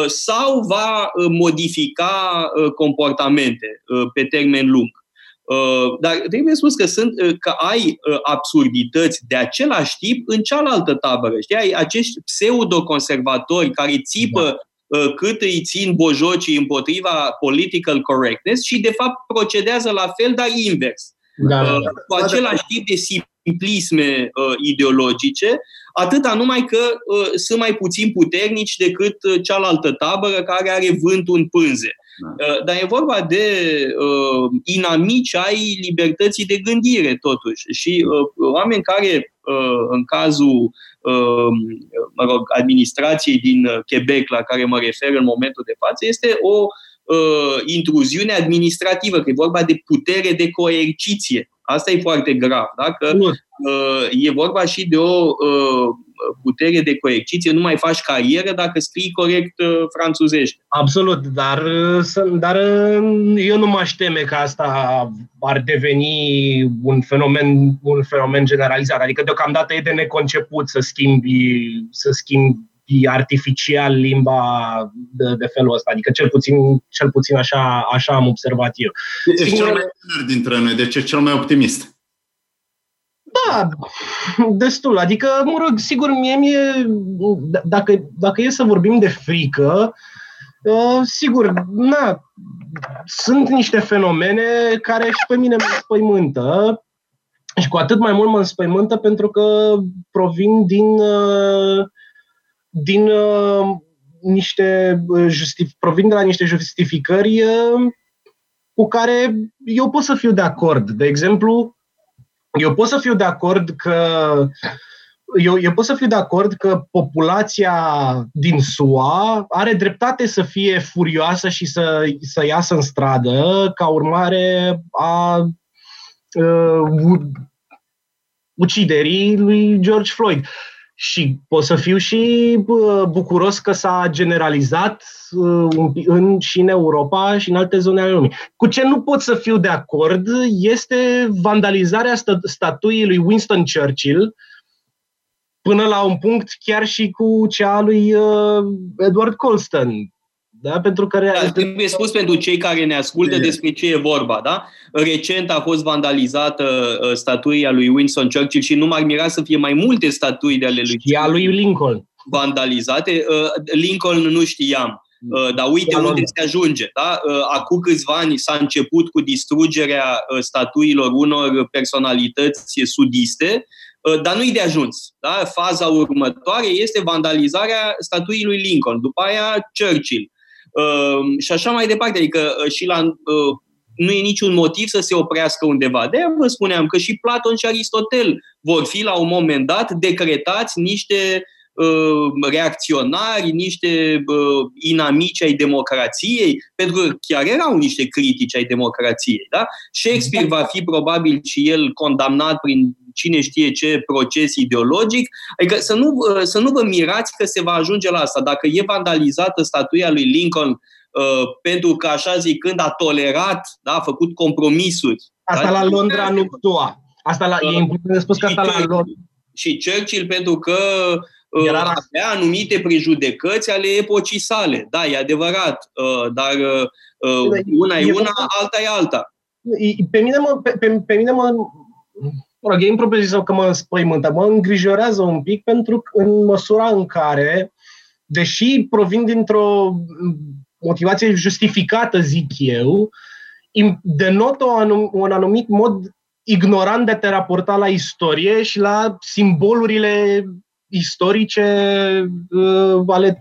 sau va modifica comportamente pe termen lung. Uh, dar trebuie spus că, sunt, uh, că ai uh, absurdități de același tip în cealaltă tabără. Știi? Ai acești pseudo-conservatori care țipă da cât îi țin bojocii împotriva political correctness și, de fapt, procedează la fel, dar invers. Da, da, da. Cu același tip de simplisme uh, ideologice, atâta numai că uh, sunt mai puțin puternici decât cealaltă tabără care are vântul în pânze. Da. Uh, dar e vorba de uh, inamici ai libertății de gândire, totuși. Și uh, oameni care, uh, în cazul uh, mă rog, administrației din Quebec, la care mă refer în momentul de față, este o uh, intruziune administrativă, că e vorba de putere de coerciție. Asta e foarte grav, da? că uh, e vorba și de o uh, putere de coerciție, nu mai faci carieră dacă scrii corect uh, franțuzește. Absolut, dar, uh, dar uh, eu nu mă aș teme că asta ar deveni un fenomen, un fenomen generalizat. Adică deocamdată e de neconceput să schimbi, să schimbi artificial limba de, de felul ăsta. Adică cel puțin, cel puțin așa, așa am observat eu. Ești cel mai tânăr dintre noi, deci e cel mai optimist. Da, destul. Adică, mă rog, sigur, mie, mie dacă, dacă e să vorbim de frică, uh, sigur, na, sunt niște fenomene care și pe mine mă înspăimântă și cu atât mai mult mă înspăimântă pentru că provin din, uh, din uh, niște justif- provin de la niște justificări cu care eu pot să fiu de acord. De exemplu, eu pot să fiu de acord că eu, eu pot să fiu de acord că populația din SUA are dreptate să fie furioasă și să, să iasă în stradă ca urmare a uh, uciderii lui George Floyd. Și pot să fiu și bucuros că s-a generalizat uh, în, și în Europa și în alte zone ale lumii. Cu ce nu pot să fiu de acord este vandalizarea statuii lui Winston Churchill, până la un punct chiar și cu cea lui uh, Edward Colston, da? Pentru că da, trebuie spus pentru cei care ne ascultă despre ce e vorba. Da? Recent a fost vandalizată uh, statuia lui Winston Churchill și nu m-ar mira să fie mai multe statui de ale lui Și a lui Lincoln. Vandalizate. Uh, Lincoln nu știam. Uh, dar uite unde se ajunge. Da? Acum câțiva ani s-a început cu distrugerea statuilor unor personalități sudiste, dar nu-i de ajuns. Da? Faza următoare este vandalizarea statuii lui Lincoln, după aia Churchill, Ehm, și așa mai departe. Adică uh, și la, uh, nu e niciun motiv să se oprească undeva. De vă spuneam că și Platon și Aristotel vor fi la un moment dat decretați niște uh, reacționari, niște uh, inamici ai democrației, pentru că chiar erau niște critici ai democrației. Da? Shakespeare va fi probabil și el condamnat prin cine știe ce proces ideologic. Adică să nu, uh, să nu vă mirați că se va ajunge la asta. Dacă e vandalizată statuia lui Lincoln uh, pentru că, așa zicând, a tolerat, da, a făcut compromisuri. Asta da? la Londra nu SUA. Asta la, uh, e important de spus că asta la Londra. Și Churchill pentru că uh, Era avea anumite prejudecăți ale epocii sale. Da, e adevărat, uh, dar uh, una e una, alta e alta. Pe mine mă, pe, pe, pe mine mă mă rog, e impropriu sau că mă înspăimântă, mă îngrijorează un pic pentru că în măsura în care, deși provin dintr-o motivație justificată, zic eu, denotă un anumit mod ignorant de a te raporta la istorie și la simbolurile istorice uh, ale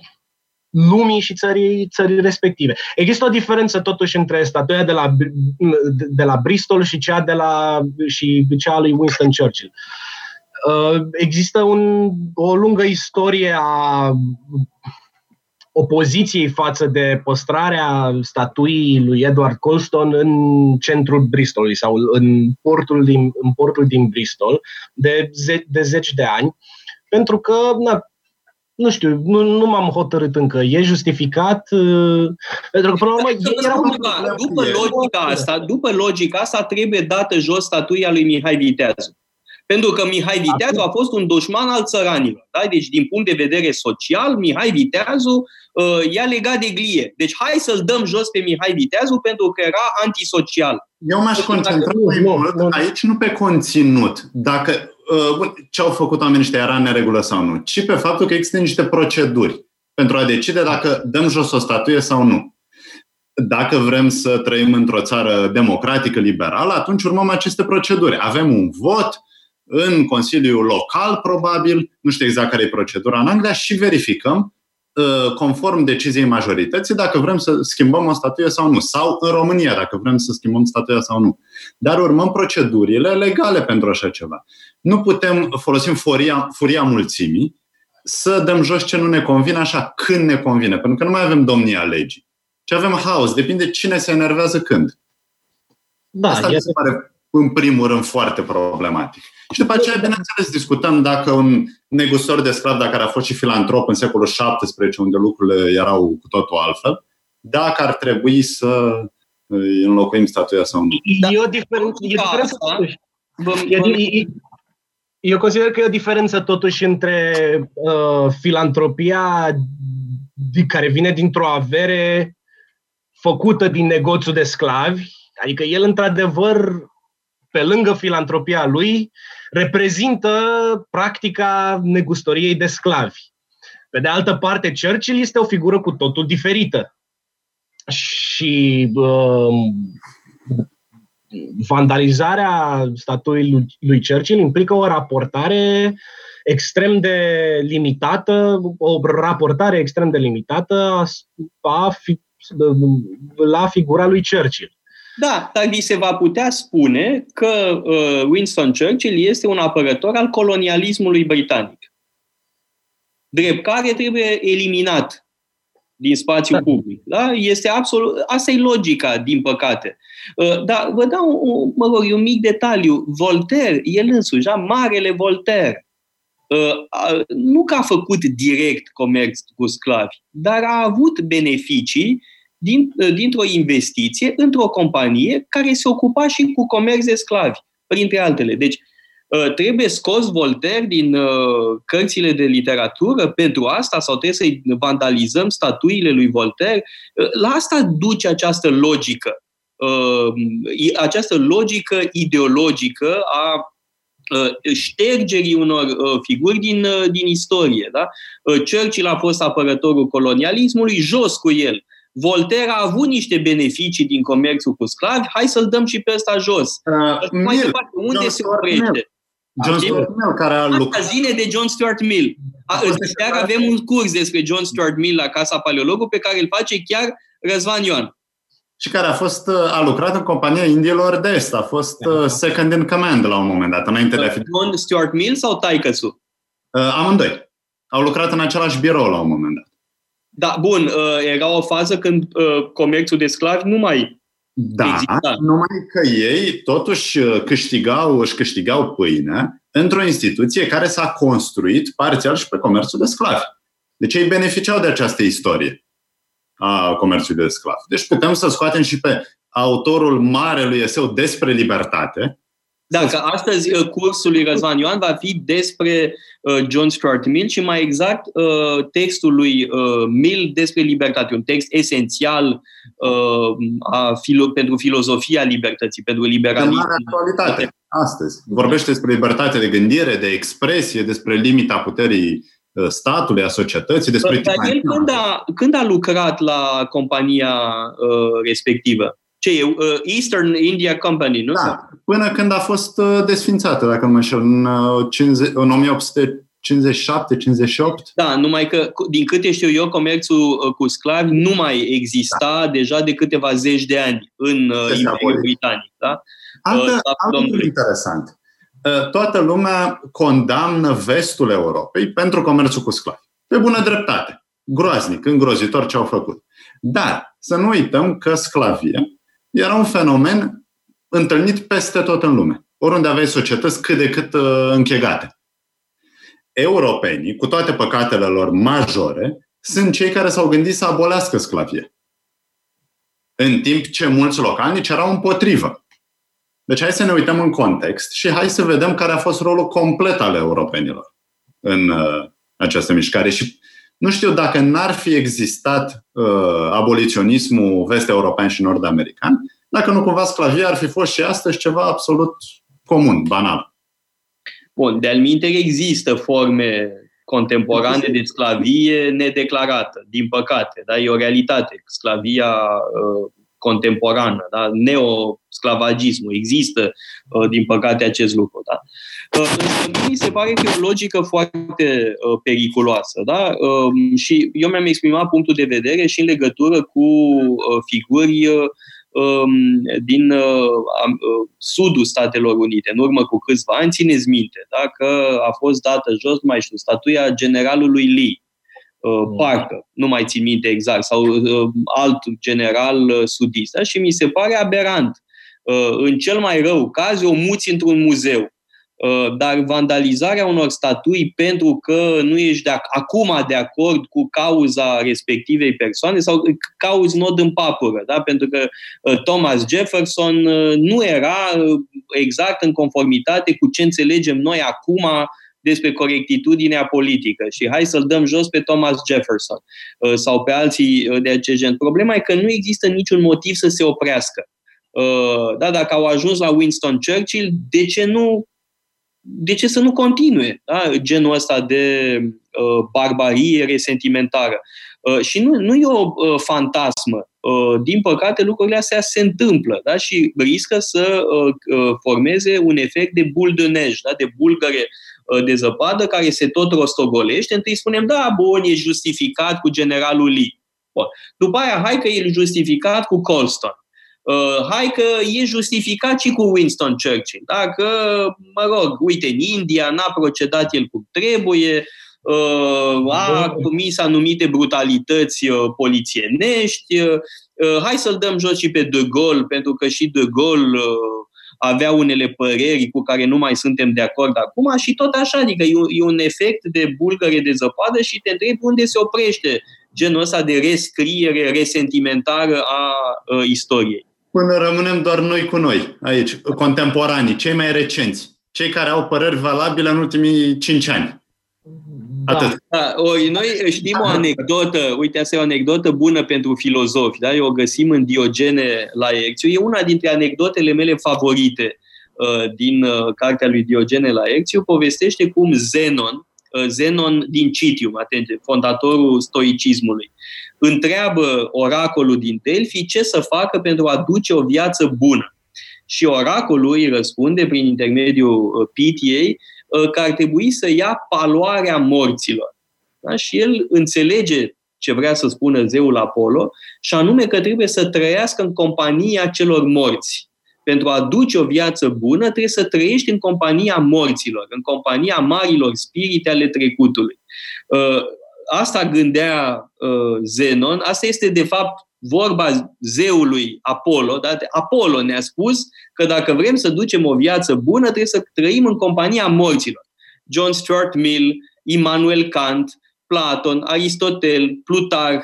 lumii și țării, țării respective. Există o diferență totuși între statuia de la, de la Bristol și cea, de la, și cea a lui Winston Churchill. Uh, există un, o lungă istorie a opoziției față de păstrarea statuii lui Edward Colston în centrul Bristolului sau în portul din, în portul din Bristol de, ze- de zeci de ani, pentru că na, nu știu, nu, nu m-am hotărât încă. E justificat? Uh, pentru că, până la urmă, era după logica asta, după logica asta, trebuie dată jos statuia lui Mihai Viteazu. Pentru că Mihai Viteazu a fost un dușman al țăranilor. Da? Deci, din punct de vedere social, Mihai Viteazu uh, i-a legat de glie. Deci, hai să-l dăm jos pe Mihai Viteazu pentru că era antisocial. Eu m-aș deci, concentra mai mult aici, nu pe conținut. Dacă uh, ce au făcut oamenii ăștia era în neregulă sau nu, ci pe faptul că există niște proceduri pentru a decide dacă dăm jos o statuie sau nu dacă vrem să trăim într-o țară democratică, liberală, atunci urmăm aceste proceduri. Avem un vot, în Consiliul Local, probabil, nu știu exact care e procedura în Anglia, și verificăm, uh, conform deciziei majorității, dacă vrem să schimbăm o statuie sau nu. Sau în România, dacă vrem să schimbăm statuia sau nu. Dar urmăm procedurile legale pentru așa ceva. Nu putem folosim furia, furia mulțimii să dăm jos ce nu ne convine așa când ne convine, pentru că nu mai avem domnia legii. Ce avem haos, depinde cine se enervează când. Da, Asta mi se pare în primul rând foarte problematic. Și după aceea, bineînțeles, discutăm dacă un negustor de sclav, dacă a fost și filantrop în secolul XVII, unde lucrurile erau cu totul altfel, dacă ar trebui să înlocuim statuia sau nu. E o diferență, e diferență totuși. Eu consider că e o diferență totuși între uh, filantropia care vine dintr-o avere făcută din negoțul de sclavi, adică el într-adevăr pe lângă filantropia lui, reprezintă practica negustoriei de sclavi. Pe de altă parte, Churchill este o figură cu totul diferită. Și uh, vandalizarea statuii lui, lui Churchill implică o raportare extrem de limitată, o raportare extrem de limitată a, a fi, la figura lui Churchill. Da, dar vi se va putea spune că uh, Winston Churchill este un apărător al colonialismului britanic. Drept care trebuie eliminat din spațiul da. public. Da? Este absolut, asta e logica, din păcate. Uh, dar vă dau, un, mă rog, un mic detaliu. Voltaire, el însuși, da? marele Voltaire, uh, nu că a făcut direct comerț cu sclavi, dar a avut beneficii din, uh, dintr-o investiție într-o companie care se ocupa și cu comerț de sclavi, printre altele. Deci, uh, trebuie scos Voltaire din uh, cărțile de literatură pentru asta sau trebuie să-i vandalizăm statuile lui Voltaire? La asta duce această logică, această logică ideologică a ștergerii unor figuri din, din istorie. Da? Churchill a fost apărătorul colonialismului, jos cu el. Voltaire a avut niște beneficii din comerțul cu sclavi, hai să-l dăm și pe ăsta jos. Uh, mai Mill, departe, unde John se oprește? John Stuart Mill, care a lucrat. zine de John Stuart Mill. A, chiar avem un curs despre John Stuart Mill la Casa Paleologu pe care îl face chiar Răzvan Ioan. Și care a fost a lucrat în compania Indiilor de Est, a fost da. second in command la un moment dat, înainte de a fi... John Stuart Mill sau Taicăsu? Uh, amândoi. Au lucrat în același birou la un moment dat. Da, bun, uh, era o fază când uh, comerțul de sclavi nu mai da, exista. numai că ei totuși uh, câștigau, își câștigau pâine într-o instituție care s-a construit parțial și pe comerțul de sclavi. Deci ei beneficiau de această istorie a comerțului de sclavi. Deci putem să scoatem și pe autorul marelui eseu despre libertate, da, că astăzi uh, cursul lui Răzvan Ioan va fi despre uh, John Stuart Mill și mai exact uh, textul lui Mill despre libertate, un text esențial a filo- pentru filozofia libertății, pentru liberalism. De actualitate, astăzi. Vorbește despre libertate de gândire, de expresie, despre limita puterii statului, a societății, despre... Dar el când a, când a lucrat la compania uh, respectivă? Ce e? Uh, Eastern India Company, nu? Da, până când a fost uh, desfințată, dacă nu mă înșel, în, 50, uh, în 1857 58 Da, numai că, din câte știu eu, comerțul cu sclavi nu mai exista da. deja de câteva zeci de ani în Imperiul Britanic. Da? Altă, altă interesant. Toată lumea condamnă vestul Europei pentru comerțul cu sclavi. Pe bună dreptate. groaznic, îngrozitor ce au făcut. Dar să nu uităm că sclavia era un fenomen întâlnit peste tot în lume. Oriunde aveai societăți cât de cât uh, închegate. Europenii, cu toate păcatele lor majore, sunt cei care s-au gândit să abolească sclavie. În timp ce mulți localnici erau împotrivă. Deci hai să ne uităm în context și hai să vedem care a fost rolul complet al europenilor în uh, această mișcare. Și nu știu dacă n-ar fi existat uh, aboliționismul vest-european și nord-american, dacă nu cumva sclavia ar fi fost și astăzi ceva absolut comun, banal. Bun, de-al există forme contemporane de sclavie nedeclarată, din păcate. Da? E o realitate. Sclavia uh, contemporană, da? neosclavagismul. Există, uh, din păcate, acest lucru. Da? Uh, mi se pare că e o logică foarte uh, periculoasă. Da? Uh, și eu mi-am exprimat punctul de vedere și în legătură cu uh, figuri uh, Um, din uh, uh, sudul Statelor Unite, în urmă cu câțiva ani, țineți minte, da? că a fost dată jos, nu mai știu, statuia generalului Lee, uh, mm. parcă, nu mai țin minte exact, sau alt general sudist. Da? Și mi se pare aberant. În cel mai rău caz, o muți într-un muzeu. Uh, dar vandalizarea unor statui pentru că nu ești de ac- acum de acord cu cauza respectivei persoane sau cauzi nod în papură, da? pentru că uh, Thomas Jefferson uh, nu era exact în conformitate cu ce înțelegem noi acum despre corectitudinea politică și hai să-l dăm jos pe Thomas Jefferson sau pe alții de acest gen. Problema e că nu există niciun motiv să se oprească. Da, dacă au ajuns la Winston Churchill, de ce nu de ce să nu continue da? genul ăsta de uh, barbarie resentimentară? Uh, și nu, nu e o uh, fantasmă. Uh, din păcate, lucrurile astea se întâmplă da? și riscă să uh, uh, formeze un efect de bul de nej, da? de bulgăre uh, de zăpadă care se tot rostogolește. Întâi spunem, da, bun, e justificat cu generalul Lee. Bun. După aia, hai că e justificat cu Colston. Uh, hai că e justificat și cu Winston Churchill. Dacă, mă rog, uite, în India n-a procedat el cum trebuie, uh, a comis anumite brutalități uh, polițienești, uh, uh, hai să-l dăm jos și pe De Gaulle, pentru că și De Gaulle uh, avea unele păreri cu care nu mai suntem de acord acum și tot așa, adică e un, e un efect de bulgăre de zăpadă și te întrebi unde se oprește genul ăsta de rescriere resentimentară a uh, istoriei. Până rămânem doar noi cu noi, aici, contemporanii, cei mai recenți, cei care au păreri valabile în ultimii cinci ani. Da. Atât. Da. Ori noi știm o anecdotă, uite, asta e o anecdotă bună pentru filozofi, da? Eu o găsim în Diogene la Ecțiu. E una dintre anecdotele mele favorite uh, din uh, cartea lui Diogene la Ecțiu. Povestește cum Zenon, uh, Zenon din Citium, atenție, fondatorul stoicismului, întreabă oracolul din Delphi ce să facă pentru a duce o viață bună. Și oracolul îi răspunde prin intermediul uh, PTA uh, că ar trebui să ia paloarea morților. Da? Și el înțelege ce vrea să spună zeul Apollo, și anume că trebuie să trăiască în compania celor morți. Pentru a duce o viață bună, trebuie să trăiești în compania morților, în compania marilor spirite ale trecutului. Uh, asta gândea uh, Zenon, asta este de fapt vorba zeului Apollo. Da? Apollo ne-a spus că dacă vrem să ducem o viață bună, trebuie să trăim în compania morților. John Stuart Mill, Immanuel Kant, Platon, Aristotel, Plutarh,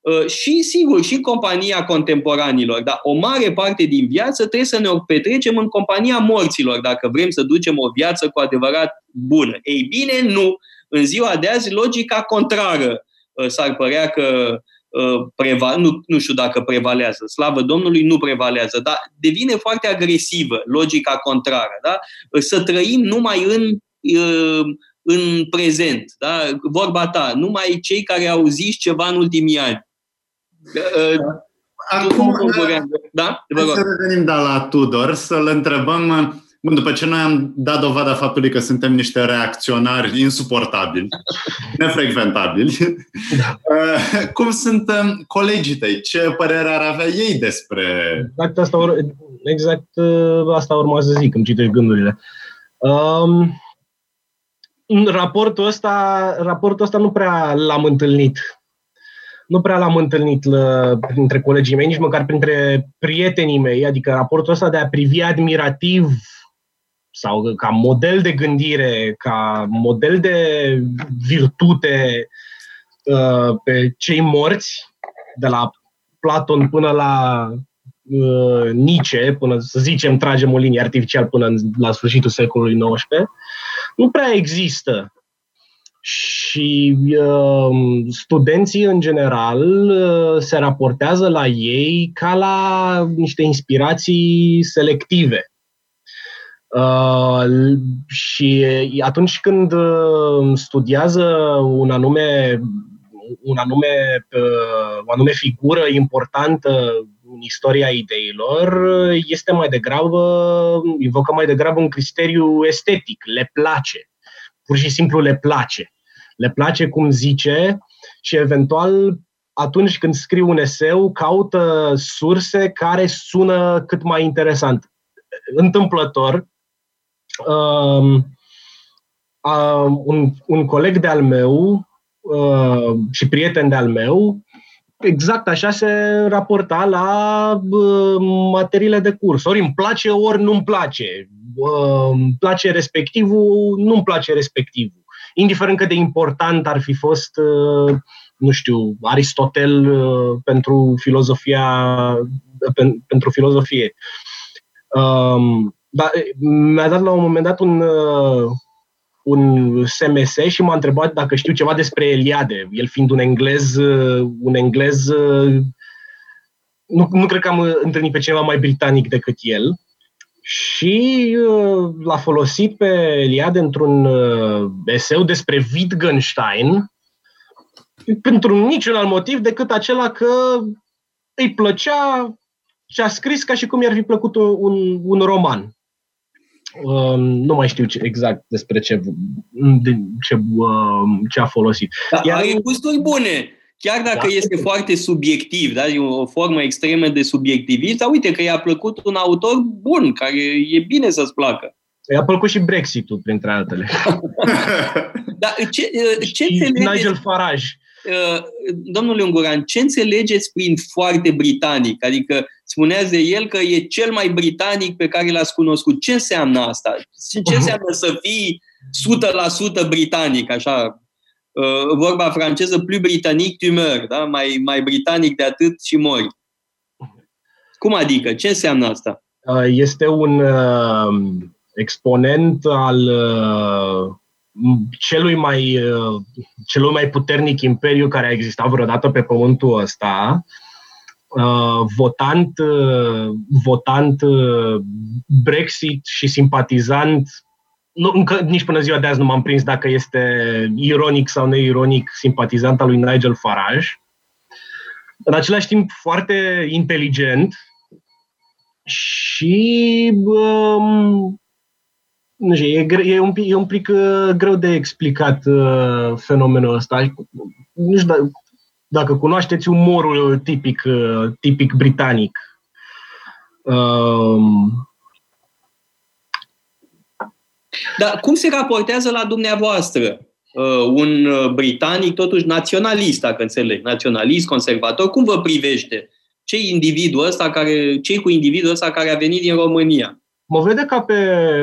uh, și, sigur, și compania contemporanilor. Dar o mare parte din viață trebuie să ne o petrecem în compania morților, dacă vrem să ducem o viață cu adevărat bună. Ei bine, nu. În ziua de azi, logica contrară uh, s-ar părea că uh, preva- nu, nu știu dacă prevalează, slavă Domnului, nu prevalează, dar devine foarte agresivă logica contrară. Da? Uh, să trăim numai în, în prezent. Da? Vorba ta, numai cei care au zis ceva în ultimii ani. Acum, da? să revenim da, la Tudor, să-l întrebăm Bun, după ce noi am dat dovada faptului că suntem niște reacționari insuportabili, nefrecventabili, da. Uh, cum sunt um, colegii tăi? Ce părere ar avea ei despre... Exact asta, ur- exact uh, asta urma să zic, îmi citești gândurile. Um, raportul ăsta, raportul ăsta nu prea l-am întâlnit nu prea l-am întâlnit la, printre colegii mei, nici măcar printre prietenii mei, adică raportul ăsta de a privi admirativ sau ca model de gândire, ca model de virtute uh, pe cei morți, de la Platon până la uh, Nietzsche, până să zicem tragem o linie artificial până în, la sfârșitul secolului XIX, nu prea există. Și uh, studenții, în general, uh, se raportează la ei ca la niște inspirații selective. Uh, și atunci când uh, studiază un anume, un anume, uh, o anume figură importantă în istoria ideilor, este mai degrabă, invocă mai degrabă un criteriu estetic, le place. Pur și simplu le place. Le place cum zice și eventual atunci când scriu un eseu, caută surse care sună cât mai interesant. Întâmplător, uh, uh, un, un coleg de-al meu uh, și prieten de-al meu, exact așa se raporta la uh, materiile de curs. Ori îmi place, ori nu-mi place. Uh, îmi place respectivul, nu-mi place respectivul. Indiferent cât de important ar fi fost, uh, nu știu, Aristotel uh, pentru filozofia, pen, pentru filozofie. Um, dar mi-a dat la un moment dat un, uh, un SMS și m-a întrebat dacă știu ceva despre Eliade. El fiind un englez, uh, un englez uh, nu, nu cred că am întâlnit pe cineva mai britanic decât el. Și l-a folosit pe Eliade într-un eseu despre Wittgenstein pentru niciun alt motiv decât acela că îi plăcea și a scris ca și cum i-ar fi plăcut un, un roman. Um, nu mai știu ce, exact despre ce, de, ce, um, ce a folosit. Da, Iar are gusturi bune. Chiar dacă da. este foarte subiectiv, da? e o formă extremă de subiectivism, dar uite că i-a plăcut un autor bun, care e bine să-ți placă. I-a plăcut și Brexit-ul, printre altele. Dar ce, ce Nigel Farage. Uh, domnule Unguran, ce înțelegeți prin foarte britanic? Adică spuneați de el că e cel mai britanic pe care l-ați cunoscut. Ce înseamnă asta? Ce înseamnă să fii 100% britanic, așa? Uh, vorba franceză, plus britanic tu meurs, da? mai, mai britanic de atât și mori. Cum adică? Ce înseamnă asta? Uh, este un exponent al celui mai, uh, celui mai puternic imperiu care a existat vreodată pe pământul ăsta, uh, votant, uh, votant Brexit și simpatizant nu, încă nici până ziua de azi nu m-am prins dacă este ironic sau neironic simpatizant al lui Nigel Farage. În același timp foarte inteligent și um, nu știu, e, e, un pic, e un pic uh, greu de explicat uh, fenomenul ăsta. Nu știu da, dacă cunoașteți umorul tipic, uh, tipic britanic. Uh, Dar cum se raportează la dumneavoastră uh, un uh, britanic, totuși naționalist, dacă înțeleg, naționalist, conservator, cum vă privește? Ce individul ăsta care, ce cu individul ăsta care a venit din România? Mă vede ca pe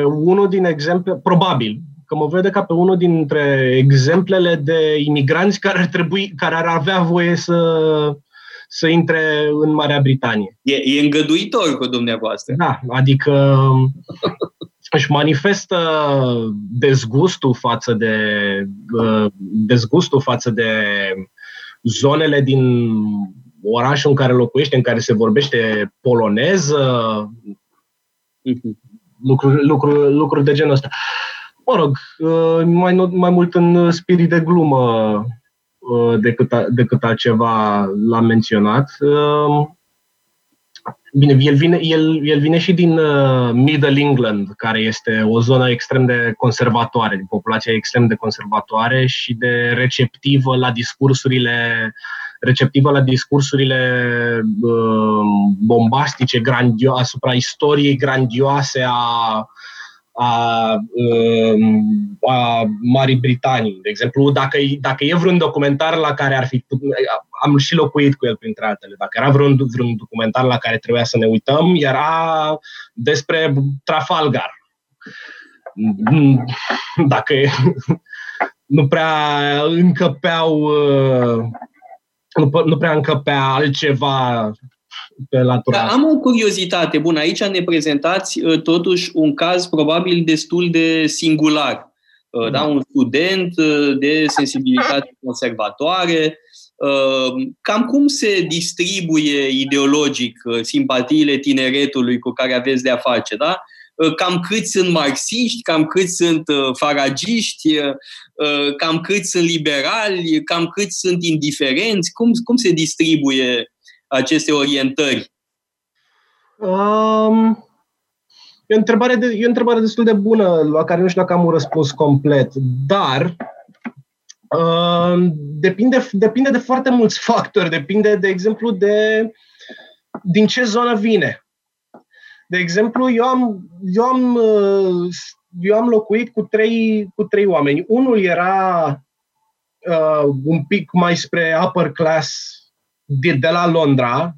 unul din exemple, probabil, că mă vede ca pe unul dintre exemplele de imigranți care ar, trebui, care ar avea voie să, să intre în Marea Britanie. E, e îngăduitor cu dumneavoastră. Da, adică își manifestă dezgustul față de uh, dezgustul față de zonele din orașul în care locuiește, în care se vorbește poloneză, lucruri, lucruri, lucruri de genul ăsta. Mă rog, uh, mai, mai mult în spirit de glumă uh, decât, decât altceva l-am menționat. Uh, bine, el vine, el, el vine și din Middle England, care este o zonă extrem de conservatoare, de populație extrem de conservatoare și de receptivă la discursurile uh, receptivă la discursurile uh, bombastice grandio- asupra istoriei grandioase a, a, um, a Marii Britanii. De exemplu, dacă, dacă e vreun documentar la care ar fi... Am și locuit cu el, printre altele. Dacă era vreun, vreun documentar la care trebuia să ne uităm, era despre Trafalgar. Dacă nu prea încăpeau uh, nu, nu prea încăpea altceva pe latura da, Am o curiozitate. Bun, aici ne prezentați uh, totuși un caz probabil destul de singular. Uh, da, da un student de sensibilitate conservatoare. Cam cum se distribuie ideologic simpatiile tineretului cu care aveți de-a face, da? Uh, cam câți sunt marxiști, cam câți sunt uh, faragiști, uh, cam câți sunt liberali, cam câți sunt indiferenți? Cum, cum se distribuie aceste orientări? Um, e, o întrebare de, e o întrebare destul de bună, la care nu știu dacă am un răspuns complet, dar uh, depinde, depinde de foarte mulți factori. Depinde, de exemplu, de din ce zonă vine. De exemplu, eu am, eu am, uh, eu am locuit cu trei, cu trei oameni. Unul era uh, un pic mai spre upper class de, de la Londra,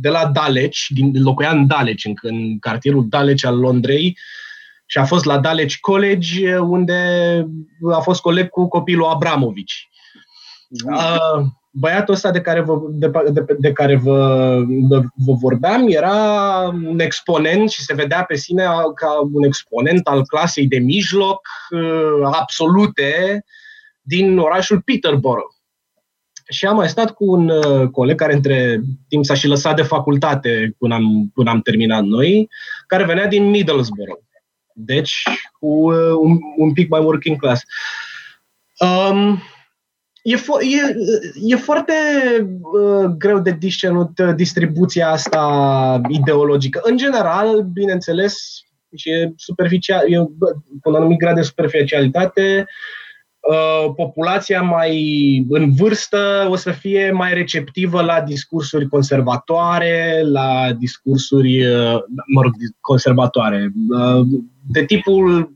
de la Dulwich, din, locuia în Dulwich, în, în cartierul Dulwich al Londrei, și a fost la Dulwich College, unde a fost coleg cu copilul Abramovici. Uh, băiatul ăsta de care vă, de, de, de care vă, de, vă vorbeam era un exponent și se vedea pe sine ca un exponent al clasei de mijloc uh, absolute din orașul Peterborough. Și am mai stat cu un uh, coleg care între timp s-a și lăsat de facultate până am, până am terminat noi, care venea din Middlesbrough. Deci cu uh, un, un pic mai working class. Um, E, fo- e, e foarte uh, greu de discernut uh, distribuția asta ideologică. În general, bineînțeles, și e superficial, e cu un anumit grad de superficialitate, uh, populația mai în vârstă o să fie mai receptivă la discursuri conservatoare, la discursuri, uh, mă rog, conservatoare, uh, de tipul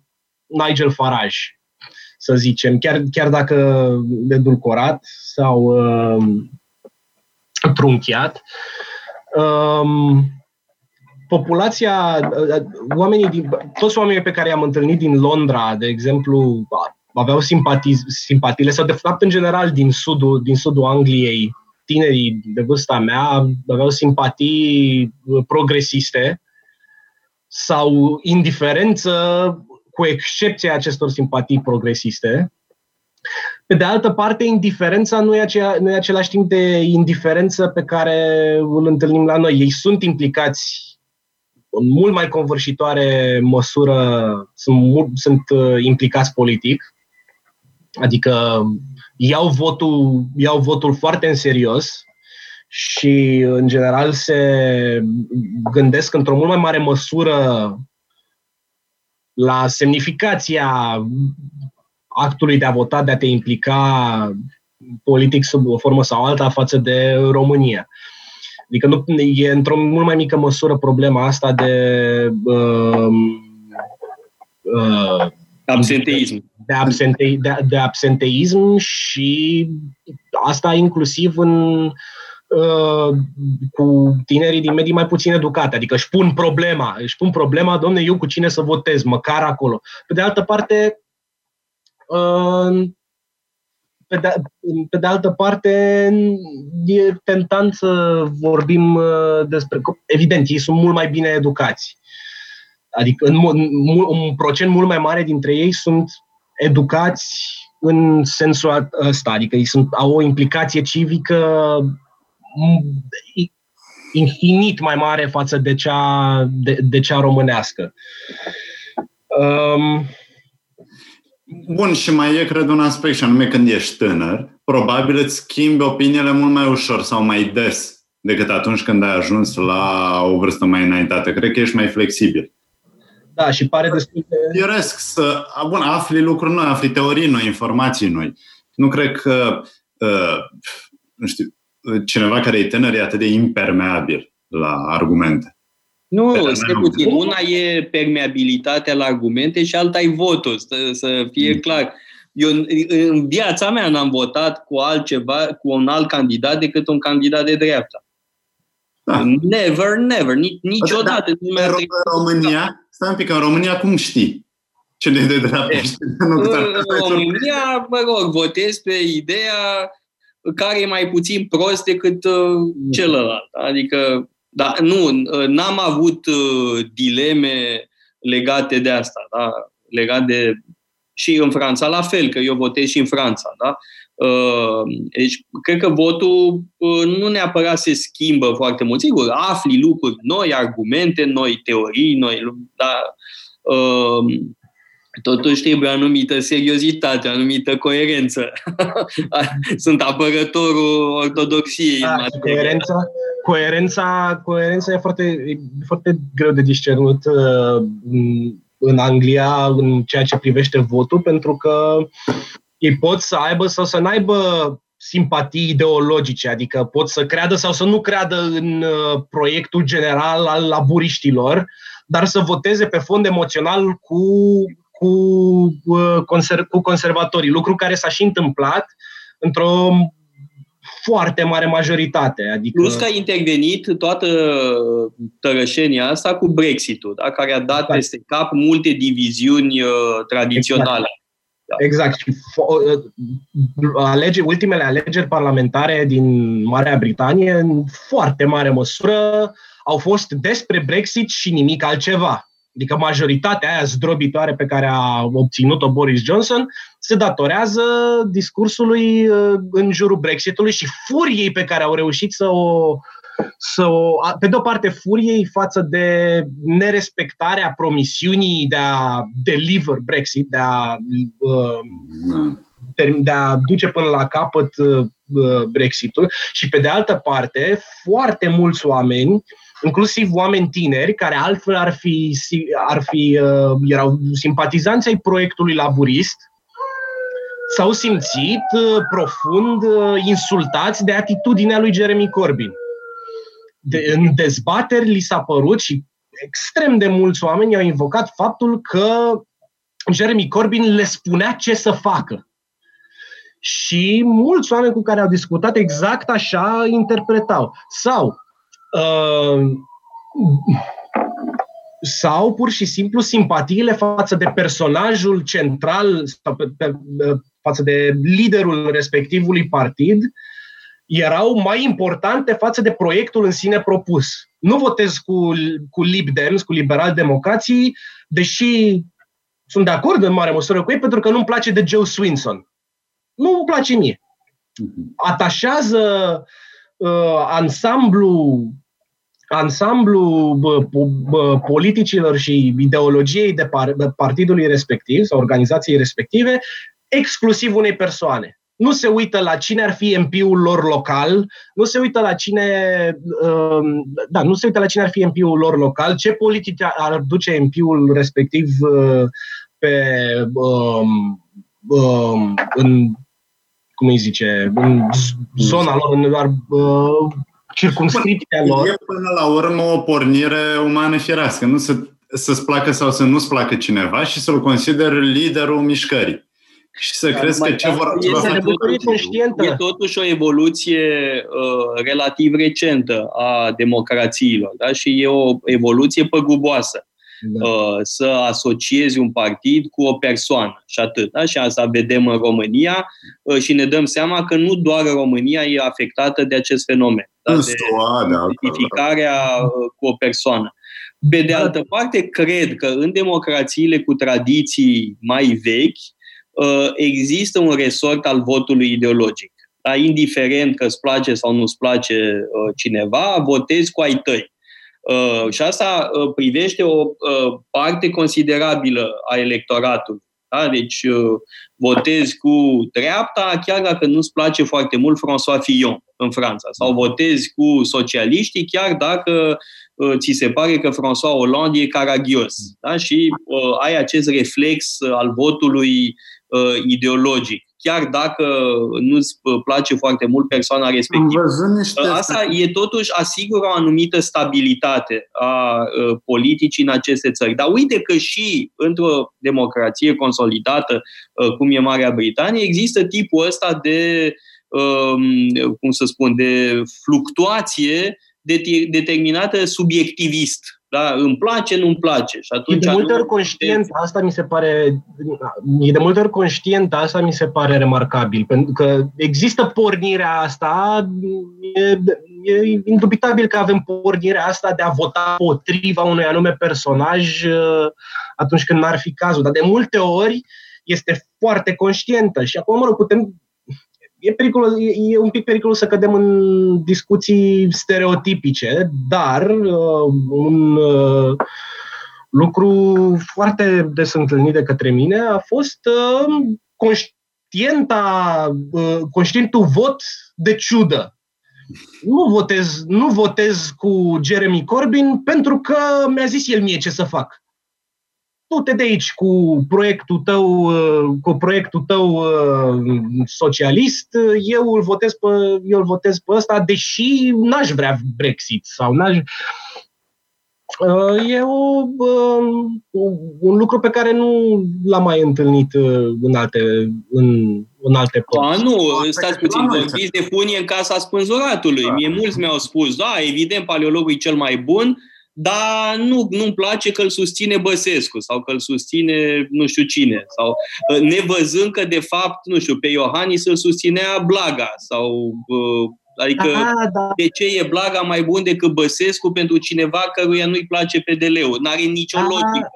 Nigel Farage să zicem, chiar, chiar dacă edulcorat sau uh, trunchiat. Um, populația, uh, oamenii din, toți oamenii pe care i-am întâlnit din Londra, de exemplu, aveau simpatii, simpatiile, sau de fapt, în general, din sudul, din sudul Angliei, tinerii de vârsta mea aveau simpatii progresiste sau indiferență cu excepția acestor simpatii progresiste. Pe de altă parte, indiferența nu e, acea, nu e același timp de indiferență pe care îl întâlnim la noi. Ei sunt implicați în mult mai convârșitoare măsură, sunt, sunt uh, implicați politic, adică iau votul, iau votul foarte în serios și, în general, se gândesc într-o mult mai mare măsură la semnificația actului de a vota, de a te implica politic sub o formă sau alta față de România. Adică nu, e într-o mult mai mică măsură problema asta de uh, uh, absenteism. De, absente, de, de absenteism și asta inclusiv în Uh, cu tinerii din medii mai puțin educate, adică își pun problema, își pun problema, domne, eu cu cine să votez, măcar acolo. Pe de altă parte, uh, pe de, pe de altă parte, e tentant să vorbim uh, despre. Evident, ei sunt mult mai bine educați. Adică în, în, un procent mult mai mare dintre ei sunt educați în sensul ăsta, adică ei sunt, au o implicație civică infinit mai mare față de cea, de, de cea românească. Um, Bun, și mai e, cred, un aspect, și anume când ești tânăr, probabil îți schimbi opiniile mult mai ușor sau mai des decât atunci când ai ajuns la o vârstă mai înaintată. Cred că ești mai flexibil. Da, și pare destul de... Firesc să, bun, afli lucruri noi, afli teorii noi, informații noi. Nu cred că, uh, nu știu, cineva care e tânăr e atât de impermeabil la argumente. Nu, stai puțin. Una e permeabilitatea la argumente și alta e votul, să, să fie mm. clar. Eu în viața mea n-am votat cu altceva, cu un alt candidat decât un candidat de dreapta. Da. Never, never, niciodată. Da, în România, stai un pic, în România cum știi? Cine de dreapta? E, în România, mă rog, votez pe ideea care e mai puțin prost decât uh, celălalt. Adică, da, nu, uh, n-am avut uh, dileme legate de asta, da? legat de și în Franța la fel, că eu votez și în Franța. Da? Uh, deci, cred că votul uh, nu neapărat se schimbă foarte mult. Sigur, afli lucruri noi, argumente noi, teorii noi, dar uh, totuși trebuie o anumită seriozitate, o anumită coerență. Sunt apărătorul ortodoxiei. Da, coerența, coerența, coerența e foarte, e foarte greu de discernut în Anglia în ceea ce privește votul, pentru că ei pot să aibă sau să n-aibă simpatii ideologice, adică pot să creadă sau să nu creadă în uh, proiectul general al laburiștilor, dar să voteze pe fond emoțional cu, cu, uh, conser- cu conservatorii, lucru care s-a și întâmplat într-o foarte mare majoritate. Adică... Plus că a intervenit toată tărășenia asta cu Brexit-ul, da? care a dat exact. peste cap multe diviziuni uh, tradiționale. Exact. Da. Exact. Și uh, alege, ultimele alegeri parlamentare din Marea Britanie, în foarte mare măsură, au fost despre Brexit și nimic altceva. Adică majoritatea aia zdrobitoare pe care a obținut-o Boris Johnson se datorează discursului uh, în jurul Brexitului și furiei pe care au reușit să o, să o, pe de o parte furiei față de nerespectarea promisiunii de a deliver Brexit, de a, uh, de a duce până la capăt uh, Brexitul și pe de altă parte foarte mulți oameni inclusiv oameni tineri care altfel ar fi, ar fi uh, erau simpatizanți ai proiectului laburist, s-au simțit uh, profund uh, insultați de atitudinea lui Jeremy Corbyn. De, în dezbateri li s-a părut și extrem de mulți oameni au invocat faptul că Jeremy Corbyn le spunea ce să facă. Și mulți oameni cu care au discutat exact așa interpretau. Sau uh, sau pur și simplu simpatiile față de personajul central sau pe, pe, față de liderul respectivului partid erau mai importante față de proiectul în sine propus. Nu votez cu, cu Lib Dems, cu liberal democrații, deși sunt de acord în mare măsură cu ei, pentru că nu-mi place de Joe Swinson. Nu îmi place mie. Mhm. Atașează uh, ansamblu ansamblu bă, bă, politicilor și ideologiei de par, de partidului respectiv sau organizației respective exclusiv unei persoane. Nu se uită la cine ar fi MP-ul lor local, nu se uită la cine, uh, da, nu se uită la cine ar fi MP-ul lor local, ce politici ar duce MP-ul respectiv uh, pe um, um, în cum îi zice, în zona lor, în uh, circumscripția lor. E până la urmă o pornire umană firească, nu să, să-ți placă sau să nu-ți placă cineva și să-l consideri liderul mișcării. Și să da, crezi că ce vor, ce vor face E totuși o evoluție uh, relativ recentă a democrațiilor da? și e o evoluție păguboasă da. Uh, să asociezi un partid cu o persoană și atât. Da? Și asta vedem în România uh, și ne dăm seama că nu doar România e afectată de acest fenomen. Da? De da, identificarea uh, cu o persoană. Pe de altă parte, cred că în democrațiile cu tradiții mai vechi există un resort al votului ideologic. Da? Indiferent că îți place sau nu îți place cineva, votezi cu ai tăi. Uh, și asta uh, privește o uh, parte considerabilă a electoratului. Da? Deci votezi cu dreapta, chiar dacă nu-ți place foarte mult François Fillon în Franța, sau votezi cu socialiștii, chiar dacă ți se pare că François Hollande e caragios. Da? Și uh, ai acest reflex al votului uh, ideologic. Chiar dacă nu-ți place foarte mult persoana respectivă. niște... Asta e totuși asigură o anumită stabilitate a politicii în aceste țări. Dar uite că și într-o democrație consolidată, cum e Marea Britanie, există tipul ăsta de, cum să spun, de fluctuație determinată subiectivist da? Îmi place, nu-mi place. Și atunci e de multe ori conștient, asta mi se pare, e de multe ori conștient, asta mi se pare remarcabil, pentru că există pornirea asta, e, e indubitabil că avem pornirea asta de a vota potriva unui anume personaj uh, atunci când n-ar fi cazul, dar de multe ori este foarte conștientă și acum, mă rog, putem e, periculos, e, e un pic periculos să cădem în discuții stereotipice, dar uh, un uh, lucru foarte des întâlnit de către mine a fost uh, conștienta, uh, conștientul vot de ciudă. Nu votez, nu votez cu Jeremy Corbyn pentru că mi-a zis el mie ce să fac du-te de aici cu proiectul tău, uh, cu proiectul tău uh, socialist, eu îl votez pe, eu îl votez pe ăsta, deși n-aș vrea Brexit sau n-aș... Uh, e o, un lucru pe care nu l-am mai întâlnit în alte, în, în alte părți. nu, stați puțin, vorbiți de funie în casa spânzuratului. Da. Mie mulți mi-au spus, da, evident, paleologul e cel mai bun, dar nu, nu-mi place că îl susține Băsescu sau că îl susține nu știu cine. Sau ă, nevăzând că, de fapt, nu știu, pe Iohannis îl susținea Blaga sau ă, Adică Aha, da. de ce e Blaga mai bun decât Băsescu pentru cineva căruia nu-i place PDL-ul? N-are nicio Aha. logică.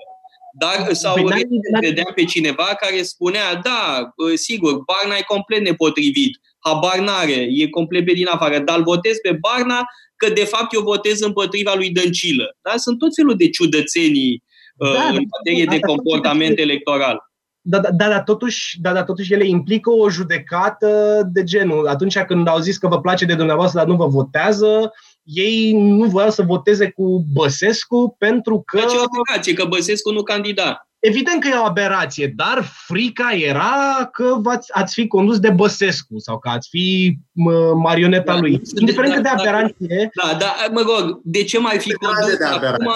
Dar sau păi, vedeam pe cineva care spunea, da, ă, sigur, Barna e complet nepotrivit, habar n-are, e complet pe din afară, dar îl votez pe Barna că de fapt eu votez împotriva lui Dăncilă. Da? Sunt tot felul de ciudățenii da, uh, în materie da, de comportament da, electoral. Da, da, da, da, totuși, da, da, totuși ele implică o judecată de genul. Atunci când au zis că vă place de dumneavoastră, dar nu vă votează, ei nu voiau să voteze cu Băsescu pentru că... Ce operație, că Băsescu nu candida. Evident că e o aberație, dar frica era că v-ați, ați fi condus de Băsescu sau că ați fi marioneta da, lui. Indiferent da, de aberație. Da, da, mă rog, de ce mai fi condus acum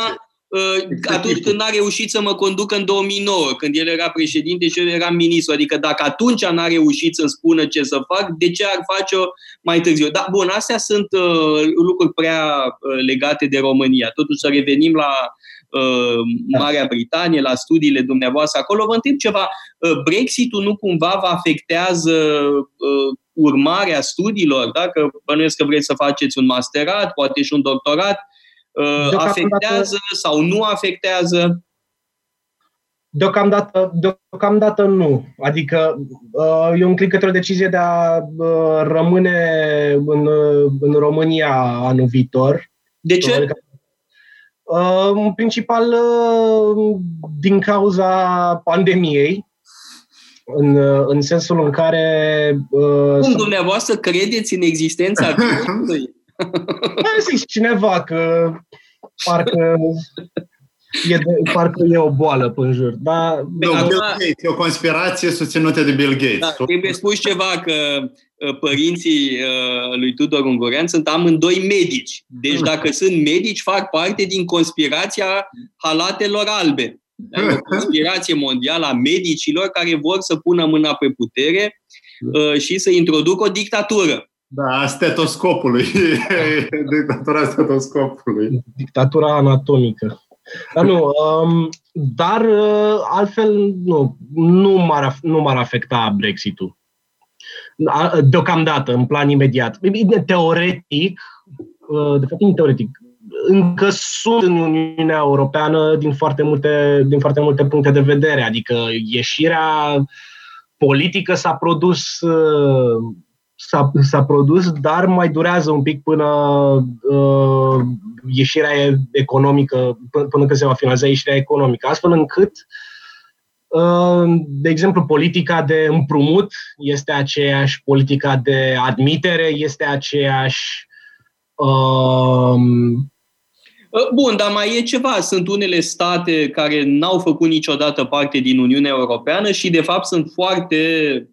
uh, atunci când n-a reușit să mă conducă în 2009, când el era președinte și eu eram ministru. Adică dacă atunci n-a reușit să spună ce să fac, de ce ar face-o mai târziu? Da, bun, astea sunt uh, lucruri prea uh, legate de România. Totuși să revenim la Uh, Marea Britanie, la studiile dumneavoastră acolo. Vă întreb ceva, uh, Brexitul nu cumva vă afectează uh, urmarea studiilor? Dacă bănuiesc că vreți să faceți un masterat, poate și un doctorat, afectează sau nu afectează? Deocamdată, deocamdată nu. Adică eu înclin către o decizie de a rămâne în, în România anul viitor. De ce? Adică Uh, în principal uh, din cauza pandemiei, în, uh, în sensul în care... Cum dumneavoastră credeți în existența virusului? A zis cineva că parcă e, de, parcă e o boală pe jur. Dar, Bill Gates, e o conspirație susținută de Bill Gates. Da, trebuie spus ceva că Uh, părinții uh, lui Tudor Ungurean sunt amândoi medici. Deci dacă sunt medici, fac parte din conspirația halatelor albe. O conspirație mondială a medicilor care vor să pună mâna pe putere uh, și să introducă o dictatură. Da, stetoscopului. Dictatura stetoscopului. Dictatura anatomică. Dar nu, um, dar altfel nu, nu m-ar, nu m-ar afecta Brexit-ul deocamdată, în plan imediat. Teoretic, uh, de fapt, nu teoretic, încă sunt în Uniunea Europeană din foarte multe, din foarte multe puncte de vedere. Adică ieșirea politică s-a produs uh, s-a, s-a produs, dar mai durează un pic până uh, ieșirea economică, până, până când se va finaliza ieșirea economică, astfel încât uh, de exemplu, politica de împrumut este aceeași, politica de admitere este aceeași. Um, Ă, bun, dar mai e ceva. Sunt unele state care n-au făcut niciodată parte din Uniunea Europeană și, de fapt, sunt foarte,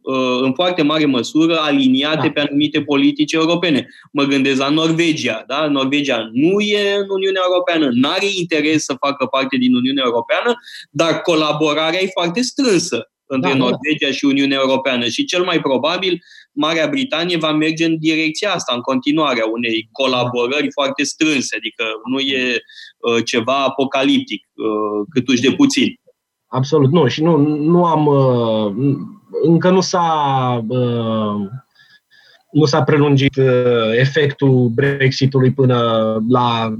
ă, în foarte mare măsură aliniate da. pe anumite politici europene. Mă gândesc la Norvegia. Da? Norvegia nu e în Uniunea Europeană, nu are interes să facă parte din Uniunea Europeană, dar colaborarea e foarte strânsă între da, Norvegia da. și Uniunea Europeană și cel mai probabil Marea Britanie va merge în direcția asta, în continuare, a unei colaborări foarte strânse, adică nu e uh, ceva apocaliptic, uh, câtuși de puțin. Absolut, nu. Și nu, nu am. Uh, încă nu s-a. Uh, nu s-a prelungit uh, efectul Brexitului până la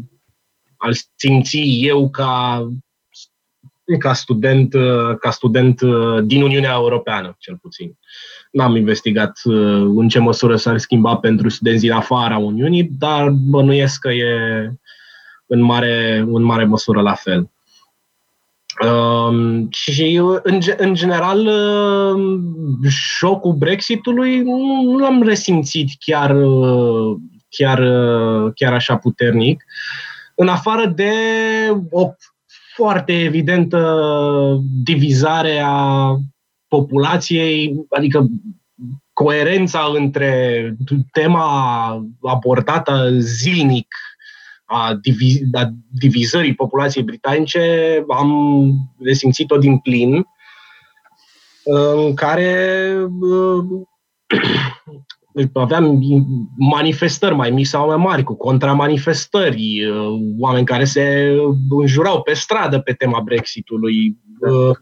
al simți eu ca ca student, uh, ca student uh, din Uniunea Europeană, cel puțin. N-am investigat uh, în ce măsură s-ar schimba pentru studenții din afara Uniunii, dar bănuiesc că e în mare, în mare măsură la fel. Um, și în, în general uh, șocul Brexitului nu l-am resimțit chiar, chiar, chiar așa puternic. În afară de o foarte evidentă divizare a populației, adică coerența între tema abordată zilnic a, diviz- a divizării populației britanice am resimțit-o din plin, în care aveam manifestări mai mici sau mai mari, cu contramanifestări, uh, oameni care se înjurau pe stradă pe tema Brexitului. Uh,